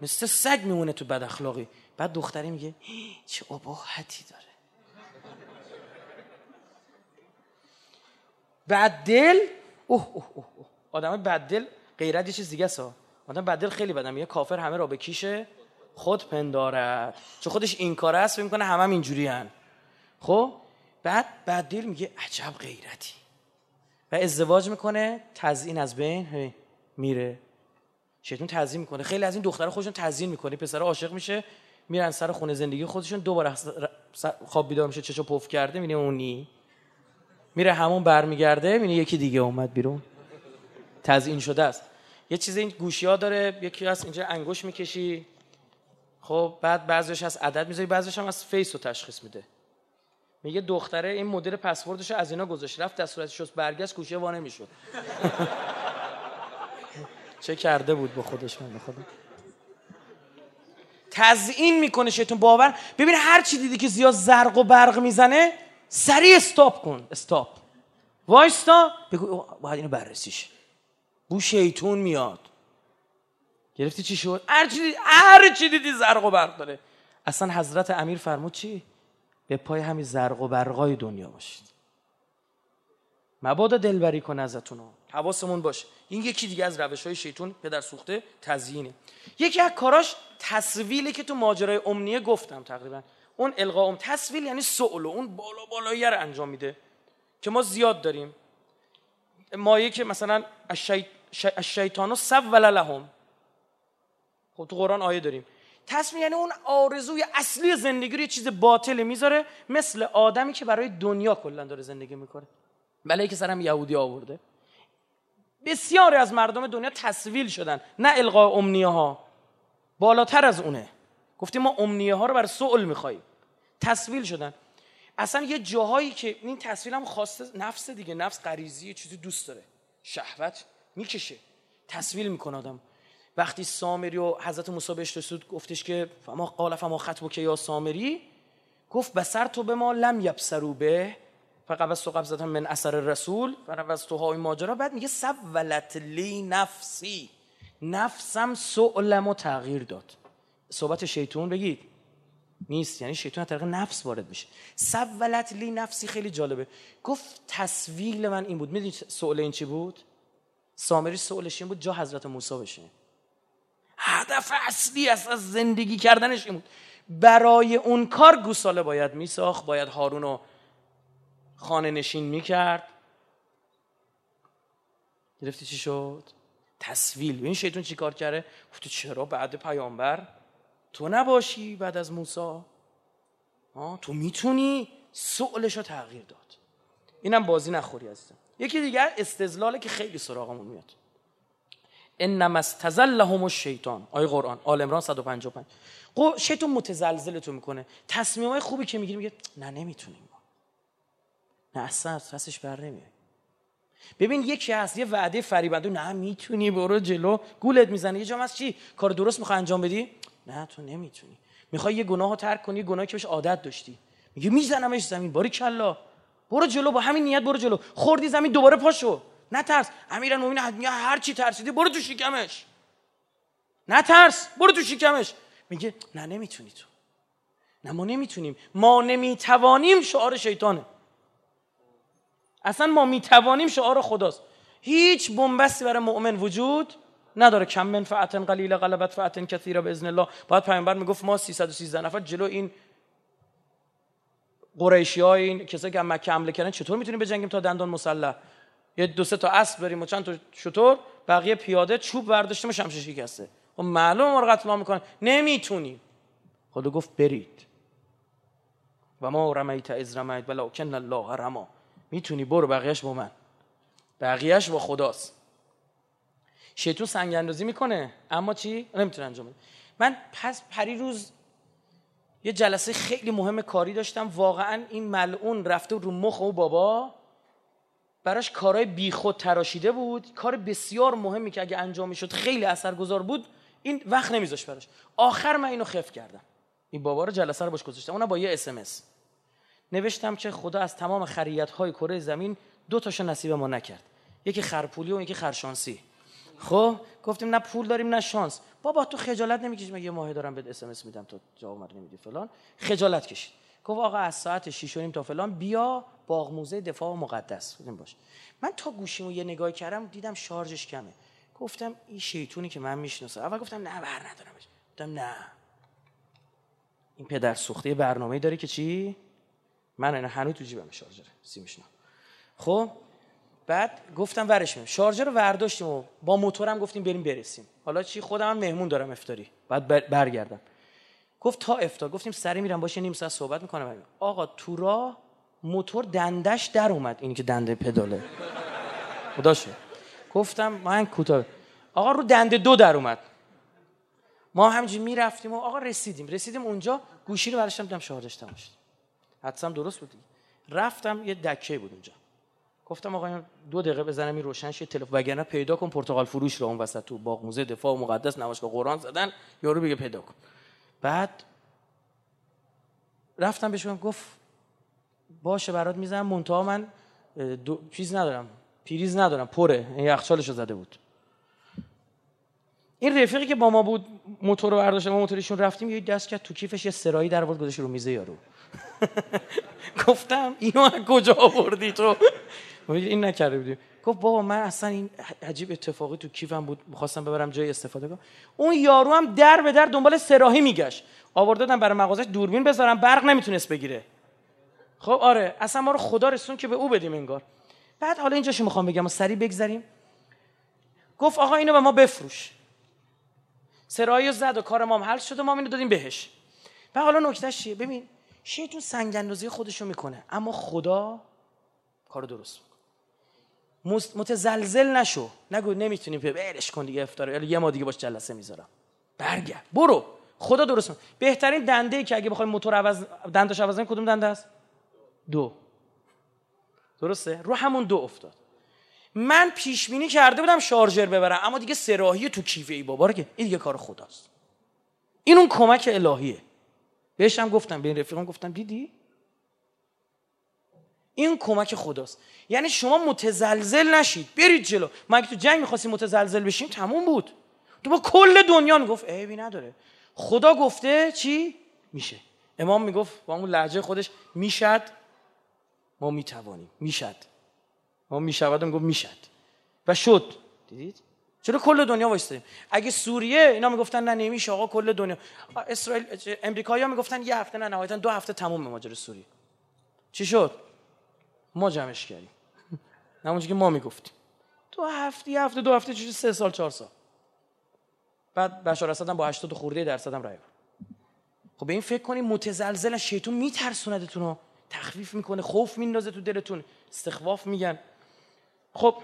مثل سگ میمونه تو بد اخلاقی. بعد دختری میگه چه اباحتی داره. بعد دل اوه اوه اوه. آدم بد دل غیرت یه چیز دیگه سا آدم بد دل خیلی بدم یه کافر همه را به کیشه خود پندارد. چون خودش این کار است می‌کنه همه هم اینجوری هن. خب؟ بعد بعد دل میگه عجب غیرتی. و ازدواج می‌کنه تزیین از بین میره. شیطون تزیین می‌کنه. خیلی از این دخترها خودشون تزیین می‌کنه. پسر عاشق میشه میرن سر خونه زندگی خودشون دوباره خواب بیدار میشه چشو پف کرده می‌بینه اونی. میره همون برمیگرده می‌بینه یکی دیگه اومد بیرون. تزیین شده است. یه چیز این گوشی ها داره یکی از اینجا انگوش می‌کشی. خب بعد بعضیش از عدد می‌ذاری بعضیش هم از فیس رو تشخیص میده. میگه دختره این مدل پسوردش از اینا گذاشت. رفت در صورت شست برگشت گوشی وانه می‌شد چه کرده بود با خودش من خدا تزیین می‌کنه شیطون باور. ببین هر چی دیدی که زیاد زرق و برق می‌زنه سریع استاپ کن. استاپ. وایستا. بگو باید اینو بررسیش. بو شیطون میاد. گرفتی چی شد؟ هر چی دیدی هر چی دیدی زرق و برق داره. اصلا حضرت امیر فرمود چی؟ به پای همین زرق و برقای دنیا باشید. مبادا دلبری کنه ازتون حواسمون باشه. این یکی دیگه از روش های شیطون پدر سوخته تزیینه. یکی از کاراش تصویلی که تو ماجرای امنیه گفتم تقریبا. اون القا ام تصویل یعنی سؤل اون بالا بالایی رو انجام میده که ما زیاد داریم. مایه که مثلا الشیطان سول لهم. خب تو قرآن آیه داریم. تصمیم یعنی اون آرزوی اصلی زندگی رو یه چیز باطل می‌ذاره مثل آدمی که برای دنیا کلا داره زندگی می‌کنه. بله که سرم یهودی آورده. بسیاری از مردم دنیا تصویل شدن نه القا امنیه ها بالاتر از اونه. گفتیم ما امنیه ها رو برای سؤل میخواییم. تصویل شدن. اصلا یه جاهایی که این تصویل هم خواسته نفس دیگه نفس غریزی چیزی دوست داره. شهوت می‌کشه. تصویل می‌کنه آدم. وقتی سامری و حضرت موسی بهش رسید گفتش که فما قال فما خطبو که یا سامری؟ گفت بسر تو به ما لم یبسرو به فقط تو قبضت من اثر رسول و تو های ماجرا. بعد میگه سولت لی نفسی. نفسم سؤلم و تغییر داد. صحبت شیطون بگید. نیست یعنی شیطان از طریق نفس وارد میشه. سولت لی نفسی خیلی جالبه. گفت تصویل من این بود. می‌دونی سوال این چی بود؟ سامری سوالش این بود جا حضرت موسی بشه. هدف اصلی از زندگی کردنش این بود. برای اون کار گوساله باید میساخت باید هارون رو خانه نشین می‌کرد. گرفتی چی شد؟ تصویل این شیطان چی کار کرده؟ گفت چرا بعد پیامبر تو نباشی بعد از موسی؟ تو می‌تونی سؤلش رو تغییر داد. اینم بازی نخوری هستم یکی دیگر استزلاله که خیلی سراغمون میاد. انما استزلهم الشیطان. آیه قرآن آل عمران 155 شیطان متزلزل تو می‌کنه. تصمیم های خوبی که می‌گیری میگه نه نمی‌تونیم. نه اصلا پسش بر نمیاد ببین یکی هست یه وعده فریبنده نه می‌تونی برو جلو. گولت می‌زنه. یه جام از چی؟ کار درست می‌خوای انجام بدی؟ نه تو نمی‌تونی. می‌خوای یه گناه رو ترک کنی یه گناهی که بهش عادت داشتی. میگه میزنمش زمین. باری کلا. برو جلو با همین نیت برو جلو. خوردی زمین دوباره پاشو. نترس امیرالمومنین میگه هر چی ترسیدی برو تو شکمش. نترس برو تو شکمش. میگه نه نمی‌تونی تو. نه ما نمی‌تونیم. ما نمی‌توانیم شعار شیطانه. اصلا ما می‌توانیم شعار خداست. هیچ بنبستی برای مؤمن وجود نداره. کم من فعتن قلیل غلبت فعتن کثیره باذن الله. باید پیامبر می‌گفت ما 313 نفر جلو این قریشی های این کسایی که مکه حمله کردن چطور می‌تونیم بجنگیم تا دندان مسلح؟ یه دو سه تا اسب بریم و چند تا شطور بقیه پیاده چوب برداشته و شمشیر شکسته. خب معلوم ما رو قتل می‌کنن نمی‌تونیم. خدا گفت برید. و ما رمیت از رمیت ولکن الله رما. می‌تونی برو بقیهش با من. بقیهش با خداست. شیطون سنگ اندازی می‌کنه. اما چی؟ نمی‌تونه انجام بده. من پس پری روز یه جلسه خیلی مهم کاری داشتم. واقعا این ملعون رفته رو مخ و بابا. براش کارهای بیخود تراشیده بود. کار بسیار مهمی که اگه انجام می‌شد خیلی اثرگذار بود. این وقت نمیذاش براش. آخر من اینو خف کردم. این بابا رو جلسه رو باش گذاشتم. اونم با یه اس نوشتم که خدا از تمام خریت های کره زمین دو تاشو نصیب ما نکرد. یکی خرپولی و یکی خرشانسی. خب گفتیم نه پول داریم نه شانس. بابا تو خجالت نمی‌کشی؟ من یه ماه دارم بهت اس ام اس میدم تو جواب من نمیدی فلان. خجالت کشید گفت آقا از ساعت 6 تا فلان بیا باغ موزه دفاع مقدس. بودیم باش. من تا گوشیمو یه نگاه کردم دیدم شارژش کمه. گفتم این شیطونی که من می‌شناسم. اول گفتم نه بر ندارم گفتم نه. این پدر سوخته برنامه‌ای داره که چی؟ من اینا هنوز تو جیبم شارژر سیمش خب بعد گفتم ورش شارژر رو ورداشتیم و با موتورم گفتیم بریم برسیم. حالا چی؟ خودم هم مهمون دارم افتاری. بعد برگردم. گفت تا افتار گفتیم سری میرم باشه نیم ساعت صحبت می‌کنم. آقا تو راه موتور دندش در اومد. اینی که دنده پداله. خدا گفتم من کوتاه. آقا رو دنده دو در اومد. ما همینجوری می‌رفتیم و آقا رسیدیم. رسیدیم اونجا. گوشی رو برداشتم دیدم شارژش تمام شد. حدسم درست بود رفتم یه دکه بود اونجا. گفتم آقا دو دقیقه بزنم این روشن شه تلفن وگرنه پیدا کن پرتغال فروش رو اون وسط تو باغ موزه دفاع و مقدس نمایشگاه قرآن زدن یارو بگه پیدا کن. بعد رفتم بهش گفت باشه برات می‌زنم منتها من. چیز ندارم پیریز ندارم پره. این یخچالشو زده بود. این رفیقی که با ما بود موتور رو برداشت ما موتورشون رفتیم یه دست کرد تو کیفش یه سرایی در آورد گذاشت رو میزه یارو. گفتم اینو از کجا آوردی تو؟ این نکرده بودیم. گفت بابا من اصلا این عجیب اتفاقی تو کیفم بود می‌خواستم ببرم جای استفاده کنم. اون یارو هم در به در دنبال سراحی میگشت. آوردادم برای مغازش دوربین بذارم برق نمی‌تونست بگیره. خب آره اصلا ما رو خدا رسون که به او بدیم انگار. بعد حالا اینجاشو می‌خوام بگم و سریع بگذریم. گفت آقا اینو به ما بفروش. سرایی زد و کار ما حل شد و ما اینو دادیم بهش. و حالا نکتهش چیه؟ ببین شیطون سنگ اندازی خودشو می‌کنه اما خدا کار درست متزلزل نشو. نگو نمی‌تونیم برش کن دیگه افتاره. یه ما دیگه باش جلسه می‌ذارم. برگرد. برو. خدا درست من. بهترین دنده ای که اگه بخوایم موتور عوض دندش عوض کدوم دنده است؟ دو. درسته؟ رو همون دو افتاد. من پیش بینی کرده بودم شارژر ببرم. اما دیگه سراحی تو کیفه ای بابا. که این دیگه کار خداست. این اون کمک الهیه. بهش هم گفتم به این رفیقم گفتم دیدی؟ این کمک خداست. یعنی شما متزلزل نشید. برید جلو. ما اگه تو جنگ می‌خواستیم متزلزل بشیم تموم بود. تو با کل دنیا می‌گفت عیبی نداره. خدا گفته چی؟ میشه. امام می‌گفت با اون لحجه خودش می‌شد ما می‌توانیم. می‌شد. ما می‌شود می‌گفت می‌شد. و شد. دیدید؟ چرا کل دنیا وایستیم اگه سوریه اینا می‌گفتن نه نمیشه آقا کل دنیا. اسرائیل امریکایی‌ها می‌گفتن یه هفته نه نهایتا دو هفته تموم ماجرا سوریه. چی شد؟ ما جمعش کردیم. همونجوری که ما می‌گفتیم. دو هفته یه هفته دو هفته چیزی سه سال چهار سال؟ بعد بشار اسد با 80 خورده درصد هم رای خب به این فکر کنیم متزلزل شیطون میترسوندتون رو تخفیف می‌کنه خوف میندازه تو دلتون. استخواف میگن. خب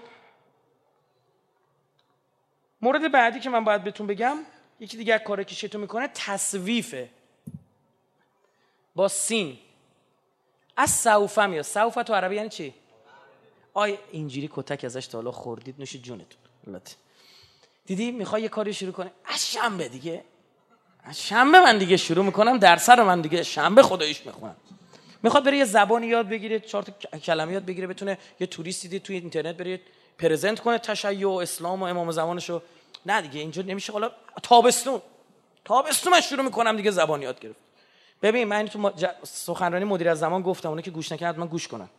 مورد بعدی که من باید بهتون بگم یکی دیگه کاری که شیطون می‌کنه تصویفه. با سین. از سوفه میاد. سوفه تو عربی یعنی چی؟ آی اینجوری کتک ازش تا حالا خوردید. نوش جونتون. دیدی می‌خوای یه کاری شروع کنه از شنبه دیگه. از شنبه من دیگه شروع می‌کنم. درس رو من دیگه شنبه خداییش می‌خونم. می‌خواد بره یه زبانی یاد بگیره چهار کلمه یاد بگیره بتونه یه توریست دیدی توی اینترنت بره پرزنت کنه تشیع و اسلام و امام زمانشو. نه دیگه اینجا نمیشه. حالا تابستون. تابستون من شروع می‌کنم دیگه زبان یاد گرفت. ببین من تو سخنرانی مدیر از زمان گفتم اونه که گوش نکرد من گوش کنن.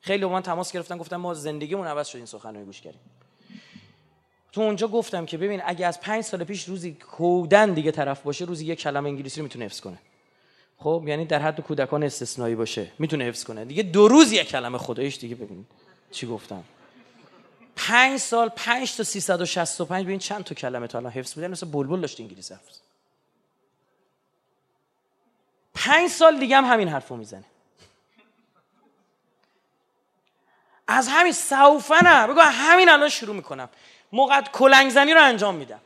خیلی من تماس گرفتن گفتم ما زندگیمون عوض شد این سخنرانی گوش کردیم. تو اونجا گفتم که ببین اگه از پنج سال پیش روزی کودن دیگه طرف باشه روزی یک کلمه انگلیسی رو می‌تونه حفظ کنه. خب یعنی در حد کودکان استثنایی باشه. می‌تونه حفظ کنه. دیگه دو روز یک کلمه خدایش دیگه ببین چی گفتم. پنج سال پنج تا 365 ببین چند تا کلمه تا الان حفظ بودن مثل بلبل داشت انگلیسی حفظ پنج سال دیگه هم همین حرفو می‌زنه. از همین سوفه نه بگو همین الان شروع می‌کنم. موقع کلنگ زنی رو انجام میدم.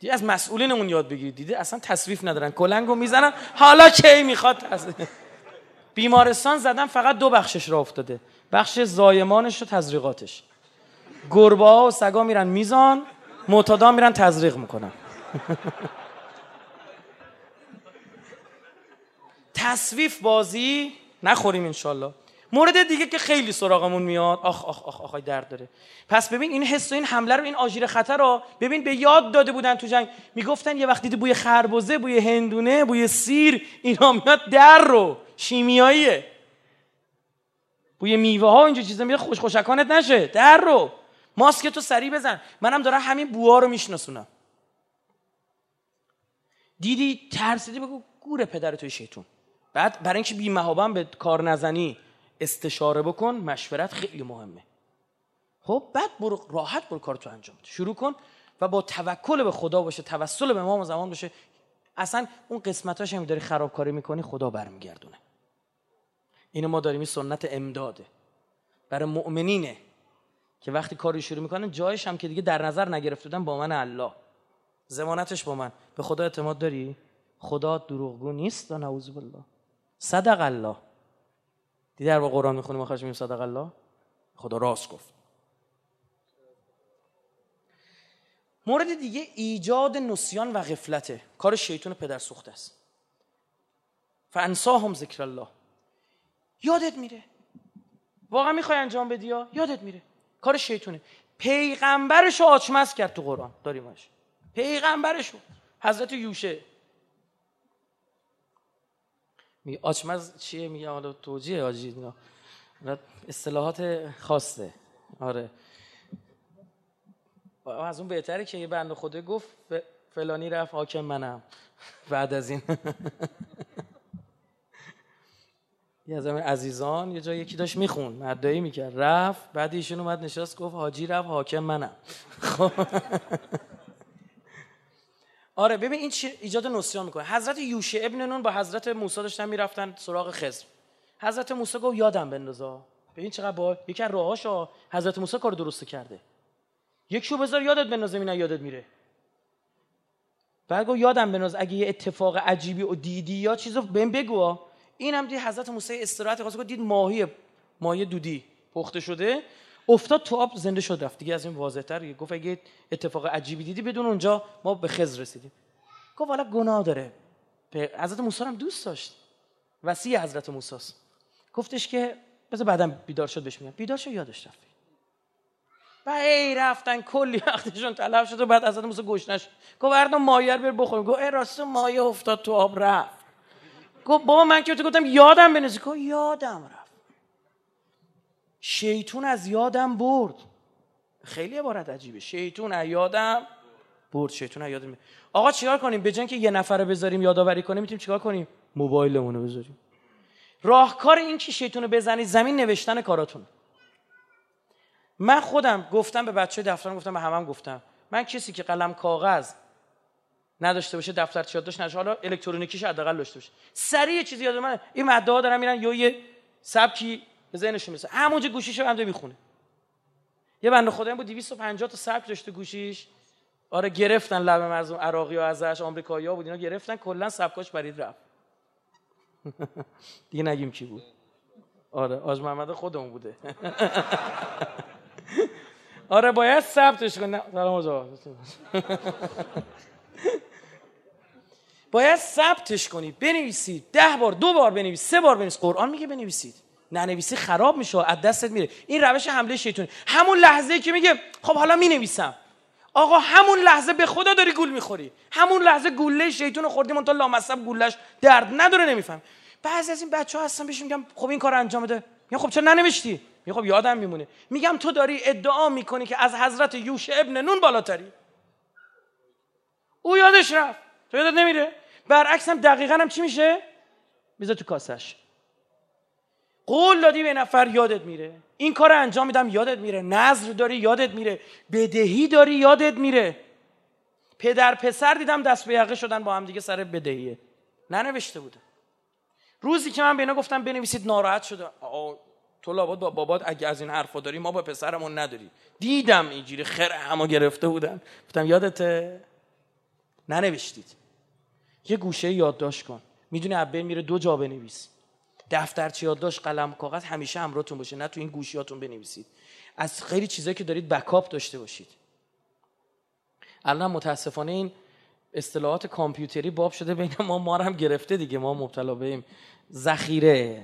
دیگه از مسئولینمون یاد بگیرید دیده اصلا تصویف ندارن. کلنگ رو می‌زنن. حالا کی می‌خواد بیمارستان زدن فقط دو بخشش را افتاده. بخش زایمانش و تزریقاتش. گربه ها و سگا میرن میزان معتادا میرن تزریق می‌کنن. تصویف بازی نخوریم انشالله مورد دیگه که خیلی سراغمون میاد. آخ آخ آخ آخ درد داره. پس ببین این حس و این حمله رو این آژیر خطر رو ببین به یاد داده بودن تو جنگ. می‌گفتن یه وقتی بوی خربزه بوی هندونه بوی سیر اینا میاد در رو. شیمیاییه. بوی میوه ها اینجا چیزا میاد خوش خوشکانت نشه. در رو. ماسک تو سری بزن. منم دارم همین بوها رو میشناسونم. دیدی ترسیدی؟ بگو گور پدر توی شیطون. بعد برای اینکه بی به کار نزنی. استشاره بکن مشورت خیلی مهمه. خب بعد برو راحت برو کارتو انجام بده. شروع کن و با توکل به خدا باشه توسل به امام زمان باشه. اصلا اون قسمتاش هم داری خرابکاری می‌کنی خدا برمیگردونه. اینو ما داریم این سنت امداده. برای مؤمنینه که وقتی کاری شروع می‌کنن جایش هم که دیگه در نظر نگرفته بودن با من الله. زمانتش با من. به خدا اعتماد داری؟ خدا دروغگو نیست و نعوذ بالله. صدق الله. دیدی با قرآن می‌خونیم آخرش میگیم صدق الله؟ خدا راست گفت. مورد دیگه ایجاد نسیان و غفلته. کار شیطان پدر سوخت است. فانساهم ذکر الله. یادت میره؟ واقعا می‌خوای انجام بدی یا؟ یادت میره. کار شیطونه پیغمبرشو آچمز کرد تو قرآن. داریمش پیغمبرشو. حضرت یوشه می آچمز چیه میگه؟ حالا توجیه آجی اصطلاحات خاصه. آره. از اون بهتره که یه بند خدا گفت فلانی رفت حاکم منم. بعد از این. یه از عزیزان یه جای یکی داشت میخون مدعی می‌کرد. رفت بعد ایشون اومد نشست گفت حاجی رفت حاکم منم. خب. آره ببین این ایجاد نسیان می‌کنه. حضرت یوشع ابن نون با حضرت موسی داشتن می‌رفتن سراغ خضر. حضرت موسی گفت یادم بندازا. ببین چقدر با یکی از راهاشو حضرت موسی کار درست کرده. یک بذار یادت بندازه اینا یادت میره. بعد گفت یادم بنداز اگه یه اتفاق عجیبی و دیدی یا چیزو بهم بگو. این هم حضرت موسی استراحت خواست دید ماهی ماهی دودی پخته شده. افتاد تو آب زنده شد رفت. دیگه از این واضح تر گفت اگه اتفاق عجیبی دیدی بدون اونجا ما به خز رسیدیم. گفت والا گناه داره. حضرت موسی هم دوست داشت. وسیع حضرت موسی گفتش که بذار بعدم بیدار شد بهش میگم. بیدار شد یادش رفت. و ای رفتن کلی وقتشون تلف شد و بعد حضرت موسی گشنش گفت بردا مایه بر بخوریم. گفت ای راست مایه افتاد تو آب رفت. گفت بابا من که گفتم یادم بنزی گفت یادم رفت. شیطون از یادم برد. خیلی عبارت عجیبه. شیطون از یادم برد. شیطون از یادم آقا چیکار کنیم؟ به که یه نفر بذاریم یادآوری کنیم می‌تونیم چیکار کنیم؟ موبایلمون رو بذاریم. راهکار این که شیطون رو بزنید زمین نوشتن کاراتون. من خودم گفتم به بچه دفترم گفتم به همم گفتم. من کسی که قلم کاغذ نداشته باشه دفتر یاد داشت نشه حالا الکترونیکیش حداقل داشته باشه. سریع چیزی یاد من این ماده ها دارن میرن یا یه سبکی به ذهنشون میسه همونجا گوشیشو هم می‌خونه. یه بنده خدایی بود 250 تا سبک داشته گوشیش. آره گرفتن لب مردم عراقی ها ازش آمریکایی ها بود اینا گرفتن کلا سبکاش برید رفت. دیگه نگیم کی بود. آره آج محمد خودمون بوده. آره باید ثبتش کنی. سلام باید ثبتش کنی. بنویسید ده بار دو بار بنویسید سه بار بنویسید قرآن میگه بنویسید. ننویسی خراب میشه از دستت میره. این روش حمله شیطانی همون لحظه که میگه خب حالا می‌نویسم. آقا همون لحظه به خدا داری گول می‌خوری. همون لحظه گوله شیطون خوردیم اون تا لامصب گولش درد نداره نمیفهم بعضی از این بچه ها هستن بهش میگم خب این کار انجام بده. میگم خب چرا ننوشتی؟ میگم خب یادم میمونه. میگم تو داری ادعا می‌کنی که از حضرت یوش ابن نون بالاتری. او یادش رفت. تو یادت نمیره؟ برعکس هم دقیقا هم چی میشه؟ میذار تو کاسش. قول دادی به نفر یادت میره. این کار انجام میدم یادت میره. نظر داری یادت میره. بدهی داری یادت میره. پدر پسر دیدم دست به یقه شدن با هم دیگه سر بدهیه. ننوشته بودم. روزی که من به اینا گفتم بنویسید ناراحت شده. تو لابد با بابات اگه از این حرفا داری ما با پسرمون نداری. دیدم اینجوری خر همو گرفته بودن. گفتم یادته؟ ننوشتید. یه گوشه یادداشت کن. می‌دونی ابل میره دو جا بنویس. دفترچه یادداشت قلم کاغذ همیشه همراهتون باشه نه تو این گوشیاتون بنویسید. از خیلی چیزایی که دارید بکاپ داشته باشید. الان متاسفانه این اصطلاحات کامپیوتری باب شده بین ما ما هم گرفته دیگه ما مبتلا بهیم ذخیره.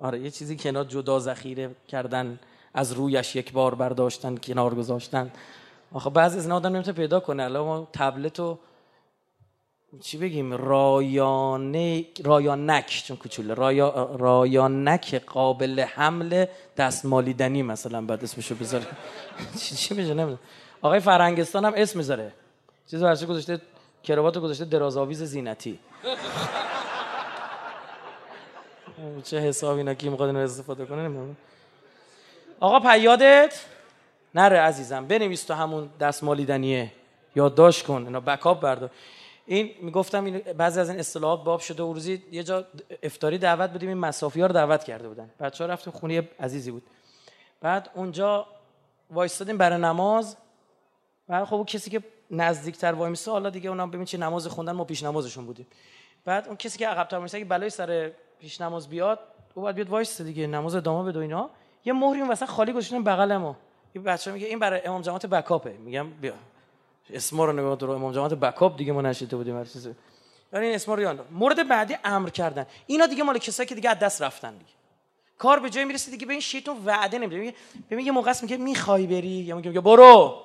آره یه چیزی کنار جدا ذخیره کردن از رویش یک بار برداشتن کنار گذاشتن. آخه بعضی از اینا آدم نمی‌تونه پیدا کنه. الان ما تبلت و چی بگیم؟ رایانه رایانک چون کوچوله. رایا رایانک قابل حمل دستمالیدنی مثلا بعد اسمشو بذاره. چی میشه؟ نمی‌دونم. آقای فرنگستان هم اسم می‌ذاره. چیز ورشه گذاشته؟ کراوات گذاشته درازآویز زینتی. چه حسابی اینا کی می‌خواد استفاده کنه؟ نمی‌دونم. آقا پیادت؟ نره عزیزم. بنویس تو همون دستمالیدنیه. یادداشت کن. اینا بکاپ بردار. این می‌گفتم این بعضی از این اصطلاحات باب شده و روزی یه جا افتاری دعوت بودیم این مسافی رو دعوت کرده بودن. بچه ها رفتیم خونه عزیزی بود. بعد اونجا وایستادیم برای نماز. و خب کسی که نزدیکتر وای میسه حالا دیگه اونا ببین چه نماز خوندن ما پیش نمازشون بودیم. بعد اون کسی که عقب‌تر میسه که بلای سر پیش نماز بیاد او باید بیاد وایسته دیگه نماز ادامه بده اینا. یه مهری اون وسط خالی گذاشتن بغل ما. این بچه میگه این برای امام جماعت بکاپه. میگم بیا. اسما رو نگاه درو امام جماعت بکاپ دیگه ما نشیده بودیم هر چیزی. یعنی این اسما رو مورد بعدی امر کردن. اینا دیگه مال کسایی که دیگه از دست رفتن دیگه. کار به جای می‌رسه دیگه به این شیطون وعده نمیده. میگه ببین یه موقع میگه می‌خوای بری؟ یا میگه برو.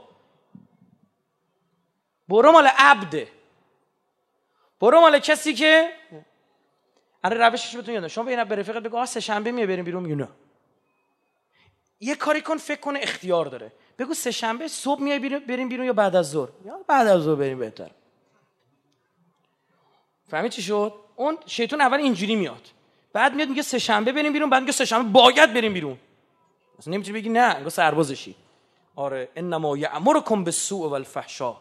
برو مال عبده. برو مال کسی که الان روشش بتون یاد شما به این به رفیقت بگو آ سه شنبه میای بریم بیرون. میگه نه. یه کاری کن فکر کنه اختیار داره. بگو سه شنبه صبح میای بریم بیرون یا بعد از ظهر؟ یا بعد از ظهر بریم بهتر. فهمید چی شد؟ اون شیطان اول اینجوری میاد. بعد میاد میگه سه شنبه بریم بیرون بعد میگه سه شنبه باید بریم بیرون. اصلا نمی‌تونی بگی نه انگار سربازشی. آره انما یامرکم بالسوء والفحشاء.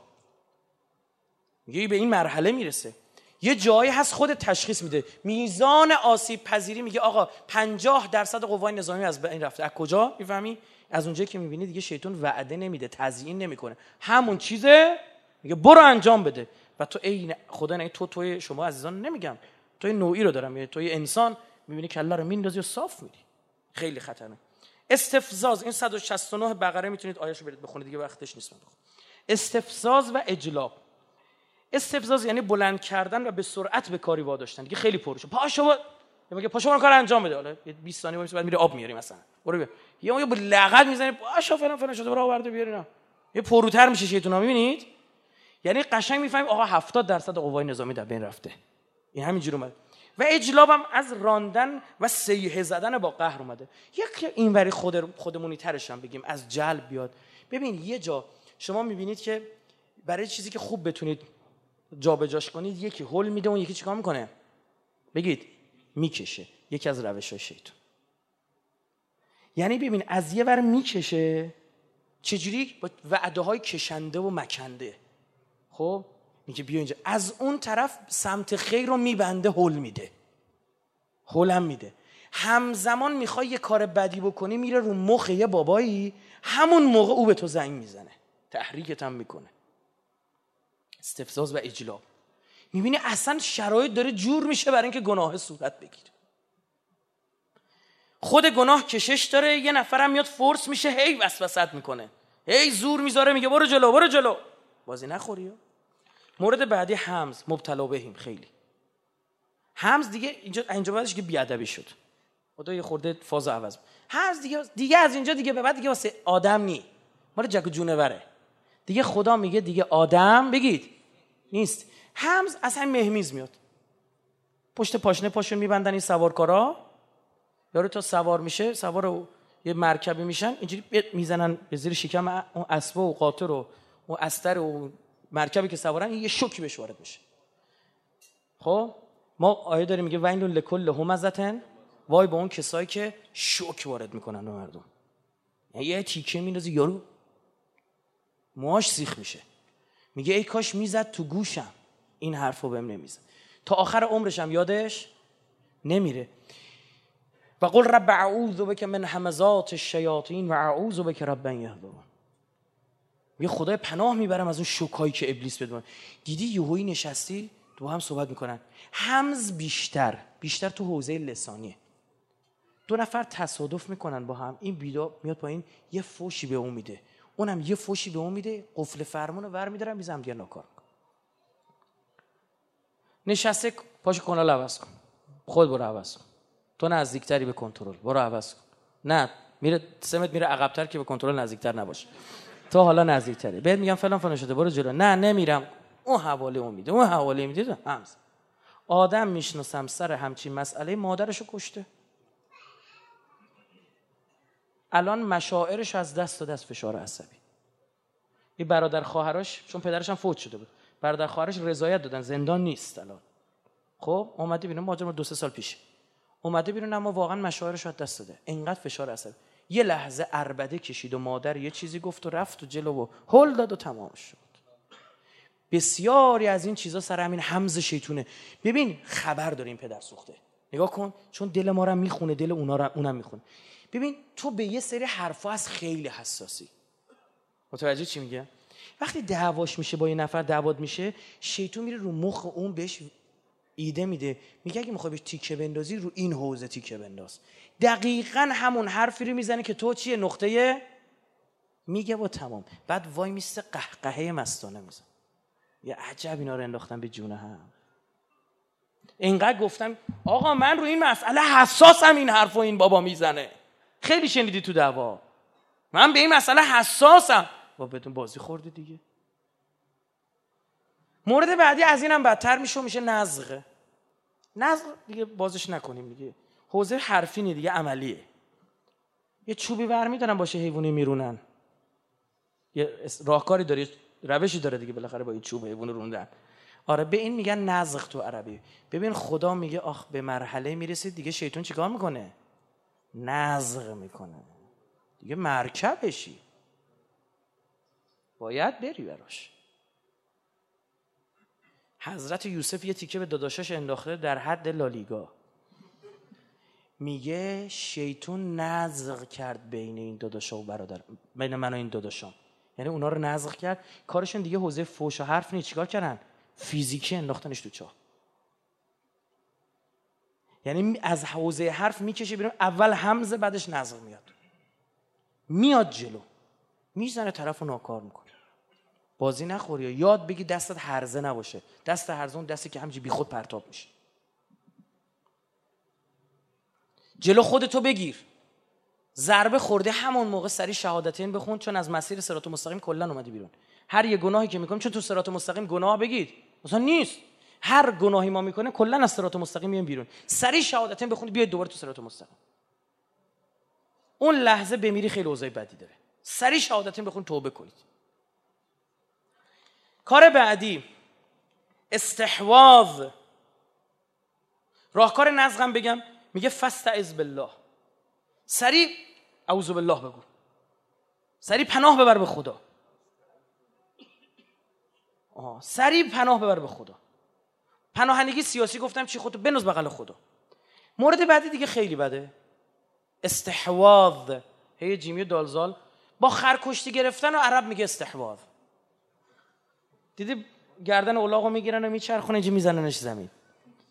میگه به این مرحله می‌رسه. یه جایی هست خود تشخیص میده. میزان آسیب پذیری میگه آقا 50 درصد قوای نظامی از این رفته. از کجا؟ می‌فهمی؟ از اونجایی که می‌بینی دیگه شیطان وعده نمیده تزیین نمی‌کنه. همون چیزه؟ میگه برو انجام بده. و تو ای خدا نه تو توی شما عزیزان نمیگم. توی نوعی رو دارم. توی انسان می‌بینی کله رو میندازی و صاف میری. خیلی خطرناک. استفزاز این 169 بقره می‌تونید آیاشو برید بخونید دیگه وقتش نیست. من استفزاز و اجلاب. استفزاز یعنی بلند کردن و به سرعت به کاری واداشتن. دیگه خیلی پرشه. پاشو میگه پاشو کار انجام بده حالا 20 ثانیه بعد میره آب میاری مثلا. برو بیا. یا با لغت می‌زنه پاشو فلان فلان. شده برو آورده بیاری یه پروتر میشه شیطون می‌بینید؟ یعنی قشنگ می‌فهمیم آقا 70 درصد قوای نظامی در بین رفته. این همینجوری اومده و اجلابم از راندن و سیه زدن با قهر اومده. یک اینوری خود خودمونی ترش هم بگیم. از جلب بیاد. ببین یه جا شما می‌بینید که برای چیزی که خوب بتونید جابجاش کنید یکی هول میده اون یکی چیکار می‌کنه؟ بگید. می‌کشه. یکی از روش های شیطان. یعنی ببین از یه ور می‌کشه چجوری؟ با وعده های کشنده و مکنده. خب؟ میگه بیا اینجا. از اون طرف سمت خیر رو میبنده هول میده. هولم میده. همزمان می‌خوای یه کار بدی بکنی میره رو مخ یه بابایی همون موقع او به تو زنگ می‌زنه. تحریکت هم می‌کنه. استفزاز و اجلاب. می‌بینی اصلا شرایط داره جور میشه برای اینکه گناه صورت بگیره. خود گناه کشش داره یه نفرم میاد فورس میشه هی وسوست می‌کنه. هی زور می‌ذاره میگه برو جلو برو جلو. بازی نخوری مورد بعدی حمز مبتلا بهیم خیلی. حمز دیگه اینجا اینجا بعدش که بیادبی شد. خدا یه خورده فاز عوض. همز دیگه دیگه از اینجا دیگه به بعد دیگه واسه آدم نی. مال و جونوره. دیگه خدا میگه دیگه آدم بگید. نیست. همز اصلا مهمیز میاد. پشت پاشنه پاشون میبندن این سوارکارا. یارو تا سوار میشه سوار یه مرکبی میشن اینجوری می‌زنن به زیر شکم اون اسبه و قاطر و اون استر و مرکبی که سوارن یه شوکی بهش وارد میشه. خب؟ ما آیه داریم میگه وین لکل همزتن. وای به اون کسایی که شوک وارد می‌کنن به مردم. یعنی یه تیکه میندازی یارو. موهاش سیخ میشه. میگه ای کاش می‌زد تو گوشم. این حرفو بهم نمی‌زد تا آخر عمرش هم یادش نمیره. و قل رب اعوذ بک من همزات الشیاطین و اعوذ بک رب یهدون. یه خدای پناه می‌برم از اون شوکایی که ابلیس بدون. دیدی یهویی نشستی؟ تو هم صحبت می‌کنن. همز بیشتر بیشتر تو حوزه لسانیه. دو نفر تصادف می‌کنن با هم. این بیدا میاد پایین یه فوشی به اون میده. اونم یه فوشی به اون میده. قفل فرمون رو ور میدارن میزم دیگه ناکار نشسته پاش کنال عوض کن. خود برو عوض کن. تو نزدیکتری به کنترل. برو عوض کن. نه میره سمت میره عقبتر که به کنترل نزدیکتر نباشه. تو حالا نزدیکتری. بهت میگم فلان فلان شده. برو جلو. نه نمیرم. اون حواله اون میده. اون حواله میده. همز. آدم می‌شناسم سر همچین مسئله مادرشو کشته. الان مشاعرش از دست و دست فشار عصبی. این برادر خواهرش چون پدرش هم فوت شده بود. برادر خواهرش رضایت دادن. زندان نیست الان. خب اومده بیرون ماجرا دو سه سال پیش اومده بیرون اما واقعا مشاعرش از دست داده. انقدر فشار عصبی یه لحظه اربده کشید و مادر یه چیزی گفت و رفت و جلو و هل داد و تمام شد. بسیاری از این چیزا سر همین حمز شیطونه. ببین خبر داره این پدر سوخته. نگاه کن چون دل ما رو می‌خونه دل اونا رو اونم می‌خونه. ببین تو به یه سری حرفا از خیلی حساسی. متوجه چی میگه وقتی دعواش میشه با یه نفر دعواد میشه شیطون میره رو مخ اون بهش ایده میده. میگه اگه می‌خوای بهش تیکه بندازی رو این حوزه تیکه بنداز. دقیقا همون حرفی رو می‌زنه که تو چیه؟ نقطه میگه و تمام. بعد وای میسته قهقهه مستانه میزن یه عجب اینا رو انداختن به جونه هم. اینقدر گفتم آقا من رو این مسئله حساسم این حرف و این بابا می‌زنه. خیلی شنیدی تو دعوا. من به این مسئله حساسم. با بدون بازی خورده دیگه. مورد بعدی از اینم بدتر میشه و میشه نزغه. نزغ دیگه بازش نکنیم دیگه. حوزه حرفی دیگه عملیه. یه چوبی ور میدارن باشه حیوانی میرونن. یه راهکاری داره روشی داره دیگه بالاخره با این چوب حیوان روندن. آره به این میگن نزغ تو عربی. ببین خدا میگه آخ به مرحله می‌رسید دیگه شیطان چیکار می‌کنه؟ نزغ می‌کنه. دیگه مرکبشی. باید بری براش. حضرت یوسف یه تیکه به داداشش انداخته در حد لالیگا. میگه شیطون نزغ کرد بین این داداشا و برادر بین من و این داداشام. یعنی اونا رو نزغ کرد. کارشون دیگه حوزه فوش و حرف نیست. چیکار کردن؟ فیزیکی انداختنش تو چاه یعنی از حوزه حرف می‌کشه بیرون. اول همزه بعدش نزغ میاد. میاد جلو. می‌زنه طرف رو ناکار می‌کنه. بازی نخوری یا یاد بگی دستت هرزه نباشه. دست هرزه اون دستی که همجی بی خود پرتاب میشه. جلو خودتو بگیر. ضربه خورده همون موقع سری شهادتین بخون چون از مسیر سرات مستقیم کلا اومدی بیرون. هر یه گناهی که می‌کنیم چون تو سرات مستقیم گناه بگید مثلا نیست. هر گناهی ما می‌کنه کلا از سرات مستقیم میایم بیرون. سری شهادتین بخونید بیاید دوباره تو سرات مستقیم. اون لحظه بمیری خیلی اوضاع بدی داره. سری شهادتین بخون توبه کنید کار بعدی استحواذ. راهکار نزغم بگم میگه فستعذ بالله. سری اعوذ بالله بگو. سری پناه ببر به خدا. آه. سری پناه ببر به خدا. پناهندگی سیاسی گفتم چی خودتو بنوز بغل خدا. مورد بعدی دیگه خیلی بده. استحواذ. هی جیمی دالزال با خرکشتی گرفتن و عرب میگه استحواذ. دیدی گردن اولاغو می‌گیرن و میچرخونه اینجا میزننش زمین.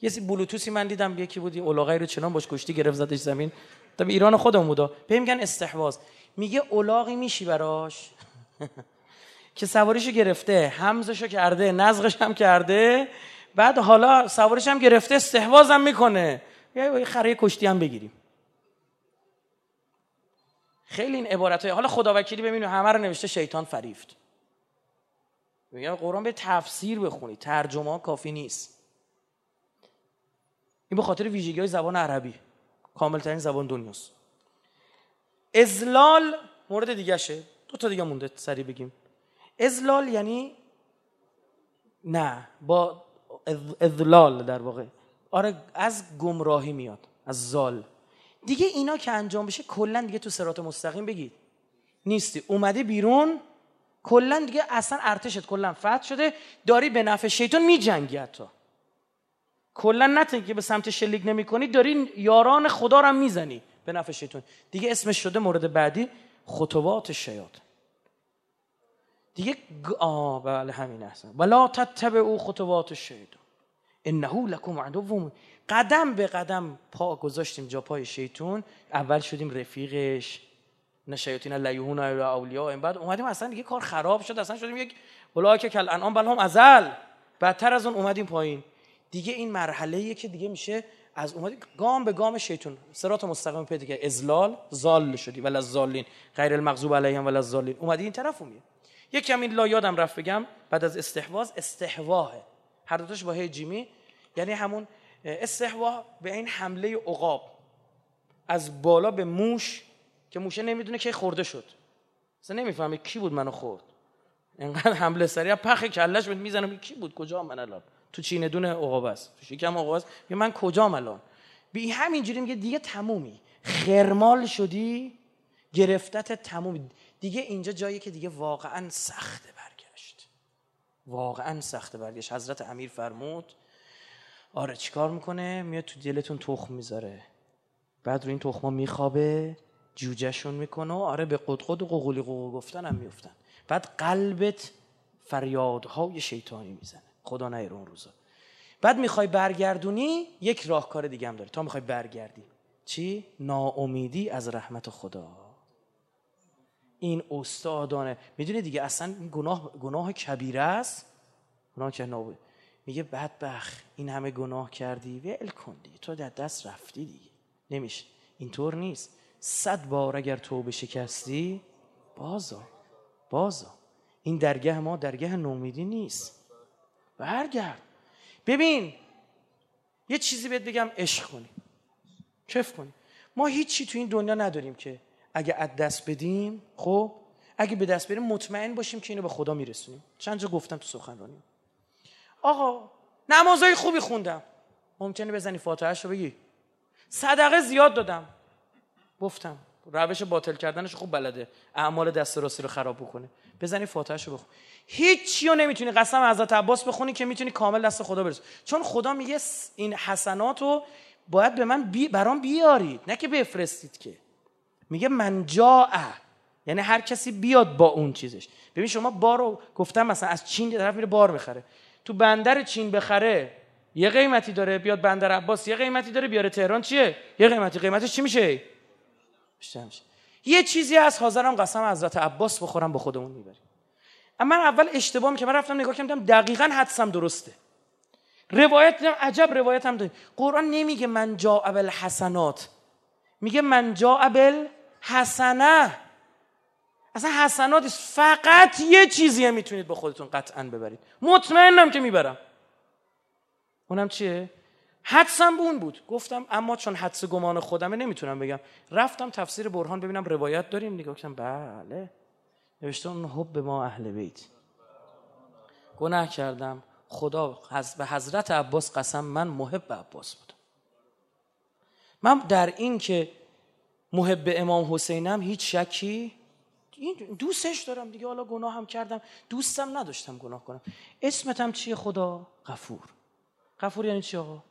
یه سی بلوتوسی من دیدم یکی بود اولاغی رو چنان باش کشتی گرفت زدش زمین. تا ایران خودمون بودا. به میگن استحواذ. میگه اولاغی میشی براش. که سواریشو گرفته حمزشو کرده نزغش هم کرده. بعد حالا سوارش هم گرفته استحواذ هم می‌کنه. یه خره کشتی هم بگیریم. خیلی این عبارت های حالا خداوکیلی ببینید همه رو نوشته شیطان فریفت. میگم قرآن به تفسیر بخونی. ترجمه کافی نیست. این به خاطر ویژگی های زبان عربی. کامل ترین زبان دنیاست. ازلال مورد دیگه شه. دو تا دیگه مونده سریع بگیم. ازلال یعنی نه با ازلال در واقع. آره از گمراهی میاد از زال. دیگه اینا که انجام بشه کلا دیگه تو سرات مستقیم بگید. نیستی. اومده بیرون کلا دیگه اصلا ارتشت کلا فتح شده. داری به نفع شیطان میجنگی حتی. کلا نه که به سمت شلیک نمی‌کنی داری یاران خدا رو می‌زنی به نفع شیطان. دیگه اسمش شده مورد بعدی خطوات شیاطین. دیگه آه بله همین احسن ولا تتبع او خطوات الشیطان انه لکم عدو قدم به قدم پا گذاشتیم جا پای شیطون اول شدیم رفیقش. نه شیاطین لیهون اولیا این بعد اومدیم اصلا دیگه کار خراب شد اصلا شدیم یک که کل انعام بل هم ازل. بدتر از اون اومدیم پایین. دیگه این مرحله که دیگه میشه از اومدی گام به گام شیطون. سرات مستقیم پیدا که ازلال زال شدی ولی از زالین غیر المغضوب علیهم ولی از زالین اومدی این طرف اومدی. یکی همین لا یادم رفت بگم بعد از استحواز استحواه هر دوتاش با هی جیمی. یعنی همون استحوا به این حمله عقاب. از بالا به موش که موشه نمی‌دونه که خورده شد. اصلا نمی‌فهمه کی بود منو خورد. اینقدر حمله سریع پخ کلش بود می‌زنم کی بود؟ کجا من الان؟ تو چین دون عقاب است. تو شکم عقاب است. من کجام الان؟ بی همینجوری میگه دیگه تمومی. خرمال شدی گرفتت تمومی. دیگه اینجا جایی که دیگه واقعا سخته برگشت. واقعا سخته برگشت. حضرت امیر فرمود آره چیکار می‌کنه؟ میاد تو دلتون تخم می‌ذاره. بعد رو این تخما میخوابه. جوجهشون می‌کنه آره به قدقد و قوقولی قوقو گفتن هم میفتن بعد قلبت فریادهای شیطانی می‌زنه. خدا نیر اون روزا. بعد می‌خوای برگردونی یک راهکار دیگه هم داره. تا می‌خوای برگردی. چی؟ ناامیدی از رحمت خدا. این استادانه. می‌دونی دیگه اصلا گناه گناه کبیره است. گناه که میگه بدبخ این همه گناه کردی؟ ول کن تو در دست رفتی دیگه. نمیشه. اینطور نیست. صد بار اگر تو شکستی بازا بازا. این درگه ما درگه نومیدی نیست. برگرد. ببین یه چیزی بهت بگم عشق کنی. کف کنی. ما هیچی تو این دنیا نداریم که اگه از دست بدیم خب اگه به دست بریم مطمئن باشیم که اینو به خدا میرسونیم. چند جا گفتم تو سخنرانی. آقا نمازهای خوبی خوندم. ممکنه بزنی فاتحهش رو بگی. صدقه زیاد دادم. گفتم. روش باطل کردنش خوب بلده. اعمال دست راستی رو خراب بکنه. بزنی فاتحهش رو بخون. هیچی رو نمی‌تونی قسم حضرت عباس بخونی که می‌تونی کامل دست خدا برسی. چون خدا میگه این حسنات رو باید به من بی برام بیارید. نه که بفرستید که. میگه من جا یعنی هر کسی بیاد با اون چیزش. ببین شما بار رو گفتم مثلا از چین طرف میره بار می‌خره تو بندر چین بخره یه قیمتی داره بیاد بندر عباس یه قیمتی داره بیاره تهران. چیه؟ یه قیمتی. قیمتش چی میشه؟ یه چیزی از حاضرم قسم حضرت عباس بخورم با خودمون می‌بریم. اما من اول اشتباه که من رفتم نگاه کردم دقیقا حدسم درسته. روایت دیدم عجب روایت هم داریم. قرآن نمیگه من جا ابل حسنات میگه من جا ابل حسنه اصلا حسنات فقط یه چیزی می‌تونید با خودتون قطعا ببرید. مطمئنم که می‌برم. اونم چیه؟ حدسم به اون بود. گفتم اما چون حدس گمان خودمه نمی‌تونم بگم. رفتم تفسیر برهان ببینم روایت داریم. نگاه کردم بله. نوشته اون حب ما اهل بیت. گناه کردم. خدا به حضرت عباس قسم من محب عباس بودم من در این که محب امام حسینم هیچ شکی این دوستش دارم دیگه. حالا گناه هم کردم. دوستم نداشتم گناه کنم. اسمتم چیه خدا؟ غفور. غفور یعنی چی آقا؟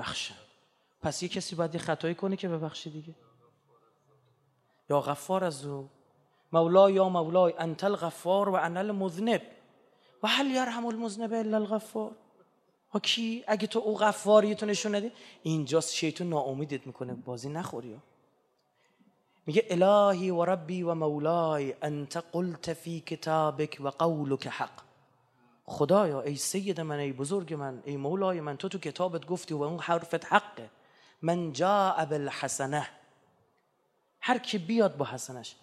بخشم پس یه کسی باید یه خطایی کنه که ببخشی دیگه. یا غفار از او. مولا یا مولای انت الغفار و انا المذنب. و هل یرحم المذنب الا الغفار؟ ها کی؟ اگه تو او غفاری تو نشون ندی اینجاست شیطان ناامیدت می‌کنه. بازی نخوری میگه الهی و ربی و مولای انت قلت فی کتابک و قولک حق. خدایا ای سید من ای بزرگ من ای مولای من تو تو کتابت گفتی و اون حرفت حقه. من جاء بالحسنه. هر کی بیاد با حسنش.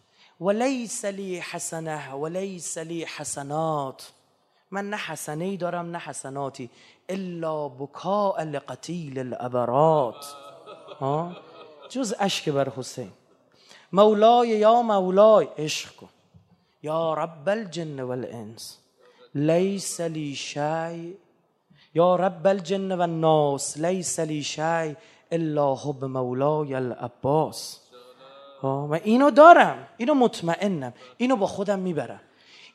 ولیس لی حسنه ولیس لی حسنات. من نه حسنه ای دارم نه حسناتی. الا بکاء لقتیل الابرات جز اشک بر حسین. مولای یا مولای عشق کن. یا رب الجن والانس. لیس لی شی یا رب الجن والناس لیس لی شی الا حب مولای العباس. من اینو دارم. اینو مطمئنم. اینو با خودم می‌برم.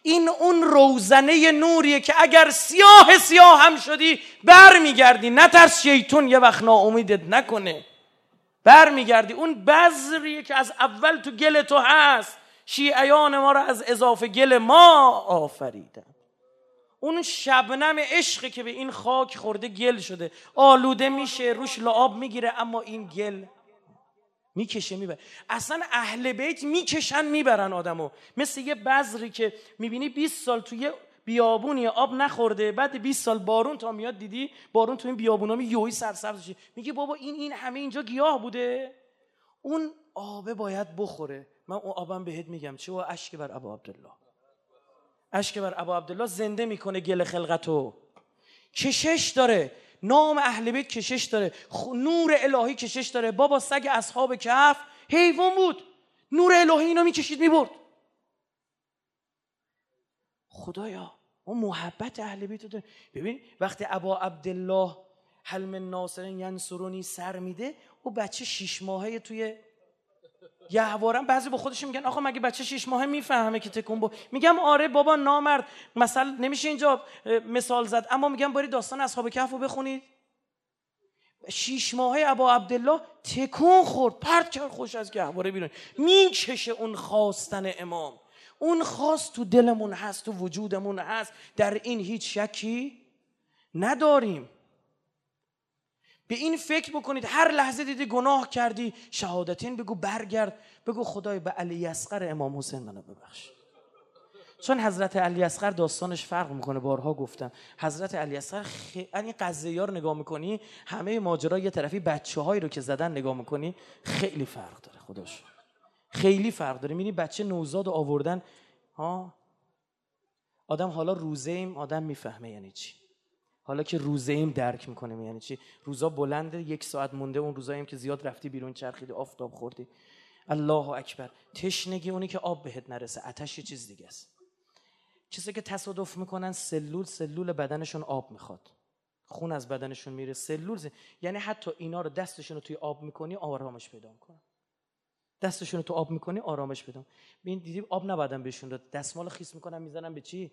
این اون روزنه نوریه که اگر سیاه سیاه هم شدی برمیگردی. نترس شیطون یه وقت ناامیدت نکنه. برمیگردی. اون بذریه که از اول تو گل تو هست. شیعیان ما رو از اضافه گل ما آفریدن. اون شبنم عشقی که به این خاک خورده گل شده. آلوده میشه روش لعاب می‌گیره اما این گل می‌کشه می‌بره. اصلا اهل بیت می‌کشن می‌برن آدمو. مثل یه بذری که می‌بینی 20 سال توی بیابونی آب نخورده بعد 20 سال بارون تا میاد دیدی؟ بارون تو این بیابونا می یوی سرسبز میشه. میگه بابا این این همه اینجا گیاه بوده. اون آبه باید بخوره. من اون آبم بهت میگم. چه و اشک بر ابا عبدالله. اشک بر ابا عبدالله زنده می‌کنه گل خلقتو. کشش داره. نام اهل بیت کشش داره. نور الهی کشش داره. بابا سگ اصحاب کهف حیوان بود. نور الهی اینو می‌کشید می‌برد. خدایا اون محبت اهل بیت داره. ببین وقتی ابا عبدالله حلم ناصرین ینصرونی سر میده او بچه شیش ماهه توی گهوارم بعضی با خودشون میگن آخه مگه بچه شیش ماهه می‌فهمه که تکون با میگم آره بابا نامرد. مثلا نمیشه اینجا مثال زد. اما میگم باری داستان اصحاب کهف رو بخونید. شیش ماهه ابا عبدالله تکون خورد. پرت کرد خوش از گهواره بیرون. می‌کشه اون خواستن امام. اون خواست تو دلمون هست تو وجودمون هست. در این هیچ شکی نداریم. به این فکر بکنید هر لحظه دیدی گناه کردی شهادتین بگو برگرد بگو خدای به علی اصغر امام حسین منو ببخش. چون حضرت علی اصغر داستانش فرق می‌کنه بارها گفتم. حضرت علی اصغر خ... این قضیه رو نگاه می‌کنی همه ماجرا یه طرفی بچه هایی رو که زدن نگاه می‌کنی خیلی فرق داره خداش. خیلی فرق داره. می‌بینی بچه نوزاد آوردن ها؟ آدم حالا روزه ایم آدم می‌فهمه یعنی چی. حالا که روزه ایم درک می‌کنیم یعنی چی؟ روزا بلنده یک ساعت مونده اون روزاییم که زیاد رفتی بیرون چرخیدی آفتاب خوردی. الله اکبر. تشنگی اونی که آب بهت نرسه. آتش یه چیز دیگه است. چیزی که تصادف می‌کنن سلول سلول بدنشون آب می‌خواد. خون از بدنشون میره. سلول یعنی حتی اینا رو دستشون رو توی آب می‌کنی آرامش پیدا می‌کنن دستشون رو تو آب می‌کنی آرامش پیدا ببین دیدی آب نبادن بهشون داد. دستمال خیس می‌کنن می‌زنن به چی؟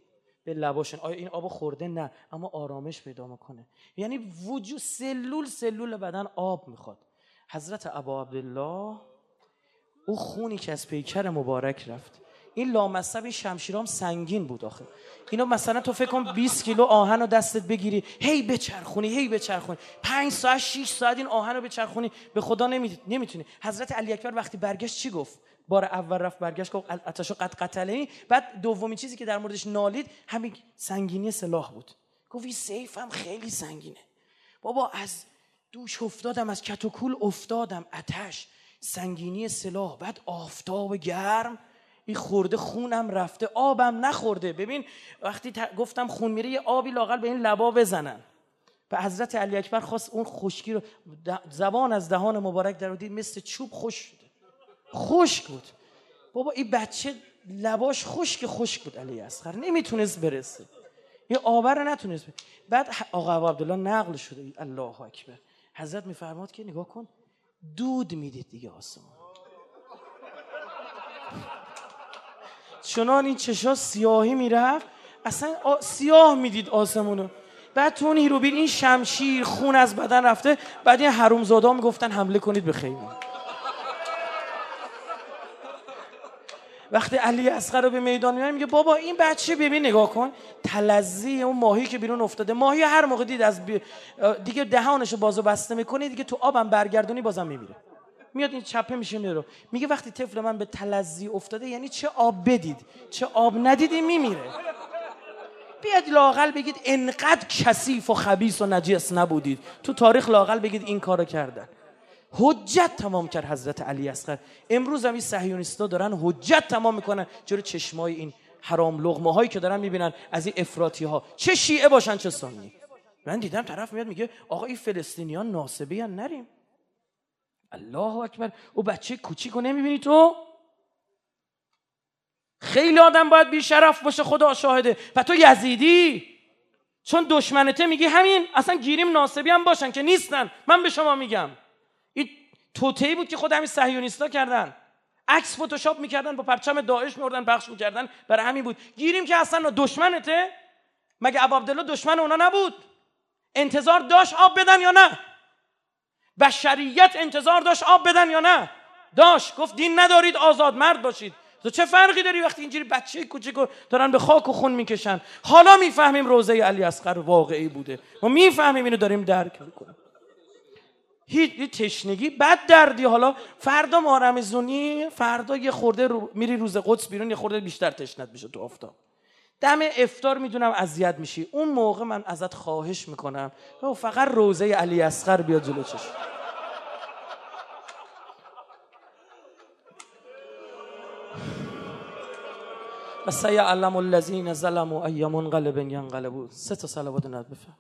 به لباشون آیا این آب خورده نه اما آرامش پیدا می‌کنه. یعنی وجود سلول سلول بدن آب می‌خواد. حضرت ابا عبدالله او خونی که از پیکر مبارک رفت. این لامصب این شمشیرام سنگین بود آخه. اینو مثلا تو فکر کن 20 کیلو آهن رو دستت بگیری. هی بچرخونی هی بچرخونی. 5 ساعت 6 ساعت این آهن رو بچرخونی. به خدا نمی‌تونی. حضرت علی اکبر وقتی برگشت چی گفت؟ بار اول رفت برگشت گفت اتشو قد قتله بعد دومی چیزی که در موردش نالید همین سنگینی سلاح بود. گفت این سیفم خیلی سنگینه. بابا از دوش افتادم از کتوکول افتادم. اتش سنگینی سلاح. بعد آفتاب گرم این خورده خونم رفته. آبم نخورده. ببین وقتی گفتم خون میره یه آبی لاقل به این لبا بزنن. به حضرت علی اکبر خواست اون خشکی رو زبان از دهان مبارک در مثل چوب خوش خشک بود. بابا این بچه لباش خشک خشک بود علی اصغر. نمی‌تونست برسه. یه آبر نتونست برسه. بعد آقا عبدالله نقل شده. الله اکبر. حضرت میفرماد که نگاه کن دود می‌دید دیگه آسمان. چنان این چشا سیاهی می‌رفت اصلا سیاه می‌دید آسمونو. بعد تو اون هیروبین این شمشیر خون از بدن رفته بعد این حرومزادا می‌گفتن حمله کنید به خیمه. وقتی علی اصغر رو به میدان میاد میگه بابا این بچه ببین نگاه کن. تلزی اون ماهی که بیرون افتاده ماهی هر موقع دید از بی... دیگه دهانشو بازو بسته می‌کنه دیگه تو آبم برگردونی بازم میمیره. میاد این چپه میشه میره میگه وقتی طفل من به تلزی افتاده یعنی چه آب بدید؟ چه آب ندیدی میمیره. بیاد لاقل بگید انقدر کثیف و خبیس و نجس نبودید. تو تاریخ لاقل بگید این کارو کردن. حجت تمام کرد حضرت علی اصغر. امروز هم این صهیونیستا دارن حجت تمام می‌کنن. جلو چشمای این حرام لغمه هایی که دارن می‌بینن از این افراطی ها چه شیعه باشن چه سنی؟ من دیدم طرف میاد میگه آقا این فلسطینیان ناسبی نریم. الله اکبر. او بچه کوچیک رو نمی‌بینی تو؟ خیلی آدم باید بی شرف باشه خدا شاهده. و تو یزیدی؟ چون دشمنته میگی همین. اصلا گیریم ناسبی هم باشن که نیستن. من به شما میگم. توتهی بود که خود همین صهیونیستا کردن. عکس فتوشاپ می‌کردن با پرچم داعش میوردن پخش می‌کردن. برای همین بود. گیریم که اصلا دشمنته. مگه ابو عبدالله دشمن اونا نبود؟ انتظار داشت آب بدن یا نه؟ بشریت انتظار داشت آب بدن یا نه؟ داشت. گفت دین ندارید آزاد مرد باشید. تو چه فرقی داری وقتی اینجوری بچه کوچیکو دارن به خاک و خون می‌کشن؟ حالا می‌فهمیم روزه علی اصغر واقعی بوده. ما می‌فهمیم اینو داریم درک می‌کنیم. هیچ تشنگی بد دردی. حالا فردا مارمزونی فردا یه خورده رو میری روز قدس بیرون یه خورده بیشتر تشنت میشه تو آفتاب. دم افتار می‌دونم اذیت میشی. اون موقع من ازت خواهش می‌کنم. فقط روزه علی اصغر بیاد جلو چشم. و سیعلم الذین ظلموا ای منقلب ینقلبون. سه تا صلوات نت بفهم